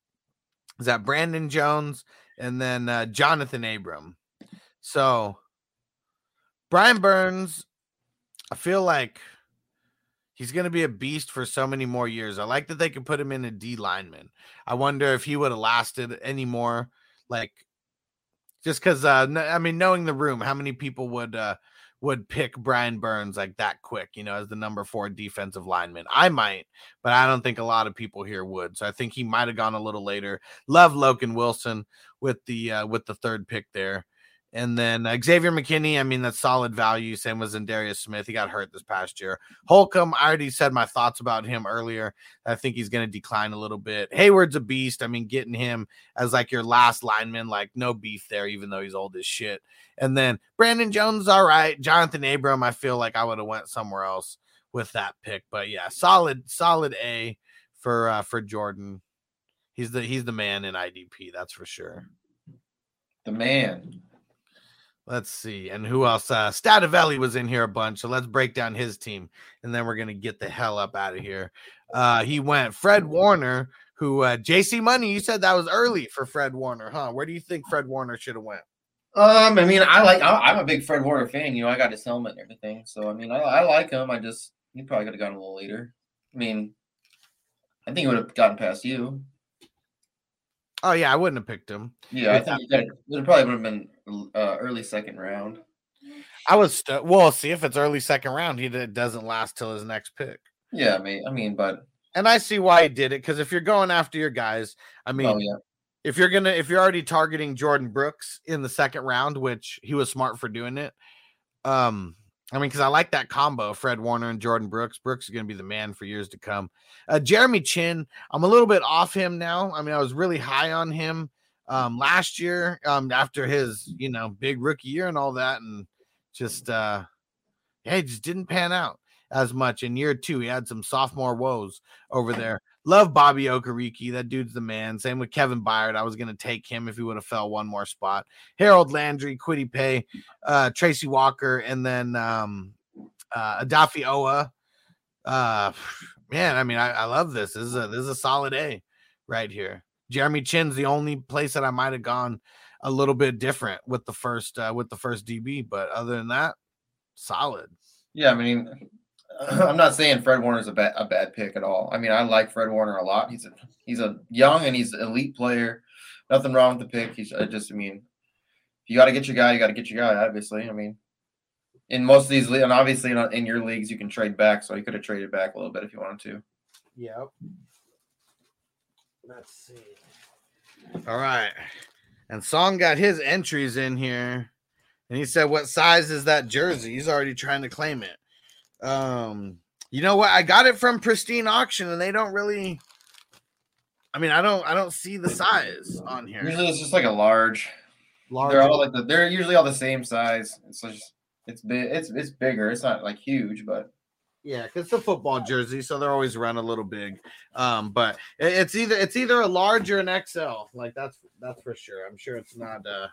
Is that Brandon Jones and then uh, Jonathan Abram? So Brian Burns, I feel like he's going to be a beast for so many more years. I like that they could put him in a D lineman. I wonder if he would have lasted any more, like just because. Uh, I mean, knowing the room, how many people would uh, would pick Brian Burns like that quick? You know, as the number four defensive lineman. I might, but I don't think a lot of people here would. So I think he might have gone a little later. Love Logan Wilson with the uh, with the third pick there. And then uh, Xavier McKinney, I mean, that's solid value. Same with Darius Smith. He got hurt this past year. Holcomb, I already said my thoughts about him earlier. I think he's going to decline a little bit. Hayward's a beast. I mean, getting him as like your last lineman, like no beef there, even though he's old as shit. And then Brandon Jones, all right. Jonathan Abram, I feel like I would have went somewhere else with that pick. But yeah, solid, solid A for uh, for Jordan. He's the he's the man in IDP, that's for sure. The man. Let's see. And who else? Uh Stativelli was in here a bunch. So let's break down his team and then we're gonna get the hell up out of here. Uh he went Fred Warner, who uh JC Money, you said that was early for Fred Warner, huh? Where do you think Fred Warner should have went? Um, I mean, I like. I'm a big Fred Warner fan. You know, I got his helmet and everything. So I mean, I, I like him. I just he probably could have gone a little later. I mean, I think he would have gotten past you. Oh yeah, I wouldn't have picked him. Yeah, I think it probably would have been uh, early second round. I was st- well, see if it's early second round, he d- doesn't last till his next pick. Yeah, I mean, I mean, but And I see why he did it because if you're going after your guys, I mean, oh yeah, if you're gonna if you're already targeting Jordyn Brooks in the second round, which he was smart for doing it. Um, I mean, because I like that combo, Fred Warner and Jordyn Brooks. Brooks is gonna be the man for years to come. Uh, Jeremy Chinn, I'm a little bit off him now. I mean, I was really high on him um last year, um, after his you know big rookie year and all that, and just uh yeah, he just didn't pan out as much in year two. He had some sophomore woes over there. Love Bobby Okereke. That dude's the man. Same with Kevin Byard. I was going to take him if he would have fell one more spot. Harold Landry, Kwity Paye, uh, Tracy Walker, and then um, uh, Odafe Oweh. Uh, man, I mean, I, I love this. This is a this is a solid A right here. Jeremy Chinn's the only place that I might have gone a little bit different with the first uh, with the first DB, but other than that, solid. Yeah, I mean, <clears throat> I'm not saying Fred Warner's a bad a bad pick at all. I mean, I like Fred Warner a lot. He's a he's a young and he's an elite player. Nothing wrong with the pick. He's I just I mean, if you got to get your guy, you got to get your guy. Obviously, I mean, in most of these le- and obviously in, in your leagues you can trade back, so you could have traded back a little bit if you wanted to. Yep. Let's see. All right. And Song got his entries in here. And he said, What size is that jersey? He's already trying to claim it. Um, you know what? I got it from Pristine Auction, and they don't really I mean, I don't I don't see the size on here. Usually it's just like a large. Large. They're all like the, they're usually all the same size. It's just it's big. It's it's bigger. It's not like huge, but Yeah, because it's a football jersey, so they're always run a little big. Um, but it- it's either it's either a large or an XL. Like that's that's for sure. I'm sure it's not uh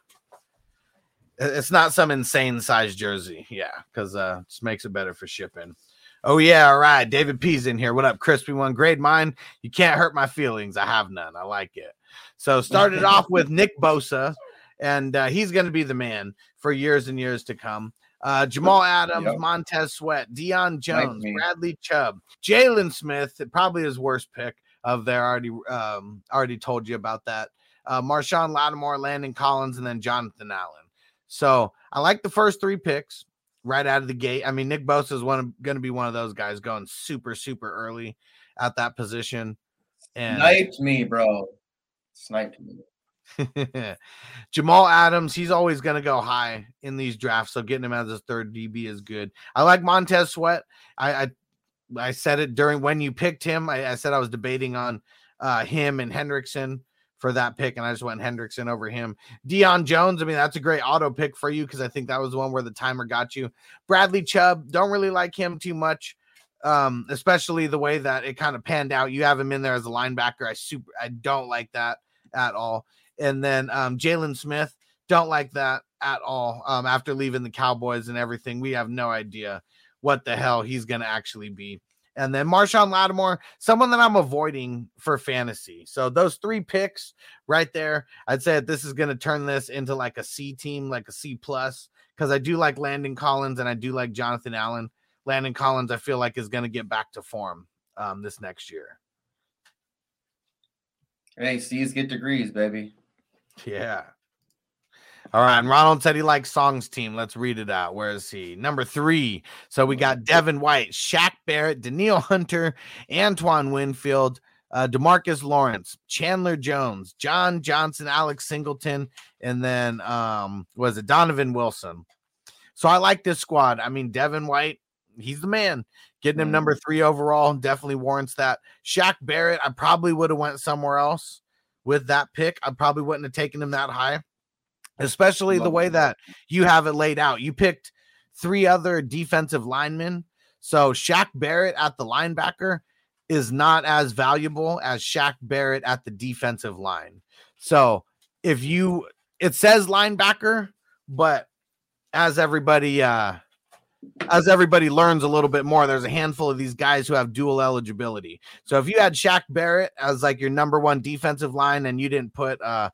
it's not some insane size jersey. Yeah, because uh just makes it better for shipping. Oh yeah, all right. David P's in here. What up, crispy one? Grade mine. You can't hurt my feelings. I have none. I like it. So started <laughs> off with Nick Bosa, and uh, he's going to be the man for years and years to come. Uh, Jamal Adams, Yep. Montez Sweat, Deion Jones. Bradley Chubb, Jaylon Smith, It probably his worst pick of there. Already, um, already told you about that. Uh, Marshon Lattimore, Landon Collins, and then Jonathan Allen. So I like the first three picks right out of the gate. I mean, Nick Bosa is one going to be one of those guys going super, super early at that position. And sniped me, bro. Sniped me. <laughs> Jamal Adams, he's always going to go high in these drafts. So getting him as a third DB is good. I like Montez Sweat. I I, I said it during when you picked him. I, I said I was debating on uh, him and Hendrickson for that pick, and I just went Hendrickson over him. Deion Jones, I mean, that's a great auto pick for you because I think that was the one where the timer got you. Bradley Chubb, don't really like him too much. Um, especially the way that it kind of panned out. You have him in there as a linebacker. I super I don't like that at all. And then um, Jaylon Smith, don't like that at all. Um, after leaving the Cowboys and everything, we have no idea what the hell he's going to actually be. And then Marshon Lattimore, someone that I'm avoiding for fantasy. So those three picks right there, I'd say this is going to turn this into like a C team, like a C plus, because I do like Landon Collins and I do like Jonathan Allen. Landon Collins, I feel like is going to get back to form um, this next year. Hey, C's get degrees, baby. Yeah. All right. And Ronald said he likes Song's team. Let's read it out. Where is he? Number three. So we got Devin White, Shaq Barrett, Danielle Hunter, Antoine Winfield, uh, Demarcus Lawrence, Chandler Jones, John Johnson, Alex Singleton, and then um was it Donovan Wilson. So I like this squad. I mean, Devin White, he's the man. Getting him number three overall definitely warrants that. Shaq Barrett, I probably would have went somewhere else with that pick. I probably wouldn't have taken him that high, especially the way that. that you have it laid out. You picked three other defensive linemen. So Shaq Barrett at the linebacker is not as valuable as Shaq Barrett at the defensive line. So if you, it says linebacker, but as everybody, uh, as everybody learns a little bit more, there's a handful of these guys who have dual eligibility. So if you had Shaq Barrett as like your number one defensive line and you didn't put uh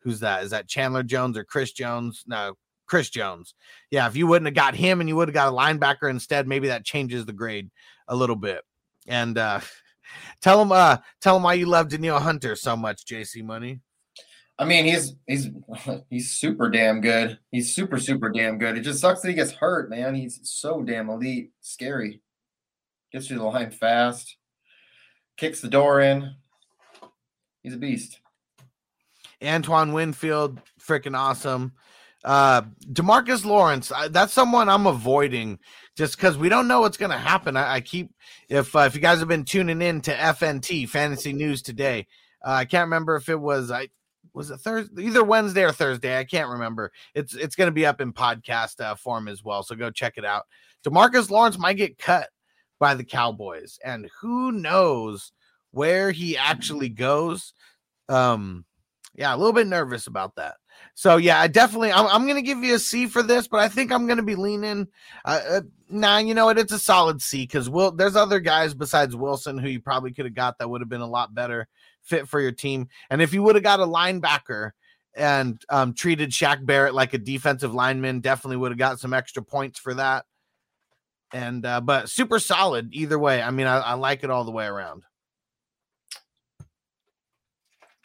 who's that? Is that Chandler Jones or Chris Jones? No, Chris Jones. Yeah, if you wouldn't have got him and you would have got a linebacker instead, maybe that changes the grade a little bit. And uh <laughs> tell him uh tell him why you love Danielle Hunter so much, JC Money. I mean, he's he's <laughs> he's super damn good. He's super super damn good. It just sucks that he gets hurt, man. He's so damn elite, scary. Gets through the line fast, kicks the door in. He's a beast. Antoine Winfield, freaking awesome. Uh, Demarcus Lawrence, I, that's someone I'm avoiding just because we don't know what's going to happen. I, I keep if uh, if you guys have been tuning in to FNT Fantasy News today, uh, I can't remember if it was I was it Thursday, either Wednesday or Thursday. I can't remember. It's it's going to be up in podcast uh, form as well, so go check it out. Demarcus Lawrence might get cut by the Cowboys, and who knows where he actually goes. Um, yeah, a little bit nervous about that. So yeah, I definitely I'm, I'm gonna give you a C for this, but I think I'm gonna be leaning. Uh, uh, nah, you know what? It's a solid C because Will. There's other guys besides Wilson who you probably could have got that would have been a lot better fit for your team. And if you would have got a linebacker and um, treated Shaq Barrett like a defensive lineman, definitely would have got some extra points for that. And uh, but super solid either way. I mean, I, I like it all the way around.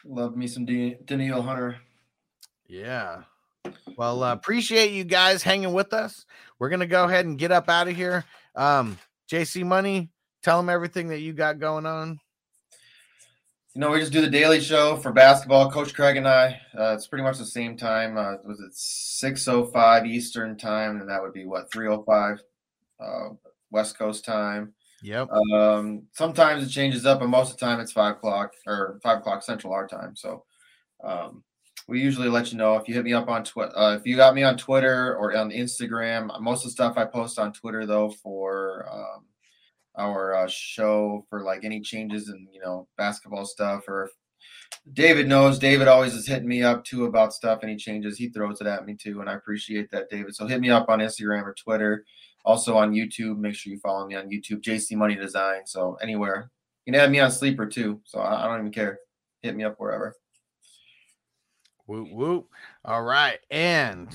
Love me some D- Hunter. Yeah. Well, uh, appreciate you guys hanging with us. We're gonna go ahead and get up out of here. Um, JC Money, tell them everything that you got going on. You know, we just do the daily show for basketball. Coach Craig and I. Uh, it's pretty much the same time. Uh, was it six oh five Eastern time, and that would be what three oh five uh, West Coast time. Yep. Um, sometimes it changes up, but most of the time it's five o'clock or five o'clock Central our time. So um, we usually let you know if you hit me up on Twitter. Uh, if you got me on Twitter or on Instagram, most of the stuff I post on Twitter though for um, our uh, show for like any changes in you know basketball stuff or David knows. David always is hitting me up too about stuff. Any changes, he throws it at me too, and I appreciate that, David. So hit me up on Instagram or Twitter. Also on YouTube. Make sure you follow me on YouTube, JC Money Design. So anywhere you can add me on Sleeper too. So I, I don't even care. Hit me up wherever. Whoop whoop. All right. And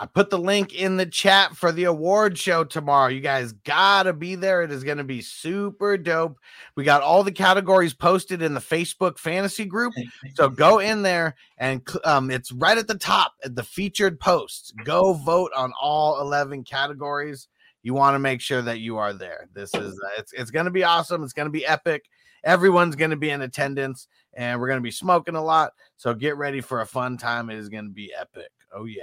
I put the link in the chat for the award show tomorrow. You guys gotta be there. It is gonna be super dope. We got all the categories posted in the Facebook fantasy group. So go in there and um, it's right at the top at the featured posts. Go vote on all 11 categories. You want to make sure that you are there. This is uh, it's it's gonna be awesome. It's gonna be epic. Everyone's gonna be in attendance, and we're gonna be smoking a lot. So get ready for a fun time. It is gonna be epic. Oh yeah.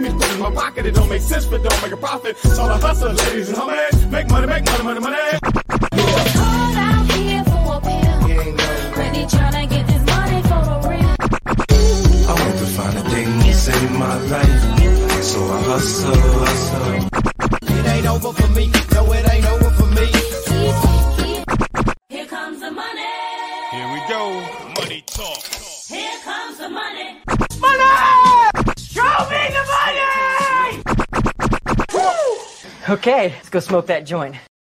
VIP me put in my pocket, it don't make sense, but don't make a profit. It's all a hustle, ladies and homies. Make money, make money, money, money. I want to find a thing to save my life. So I hustle, hustle. It ain't over for me. No, it ain't over for me. Here comes the money. Here we go. Money talk. Here comes the money. Okay, let's go smoke that joint.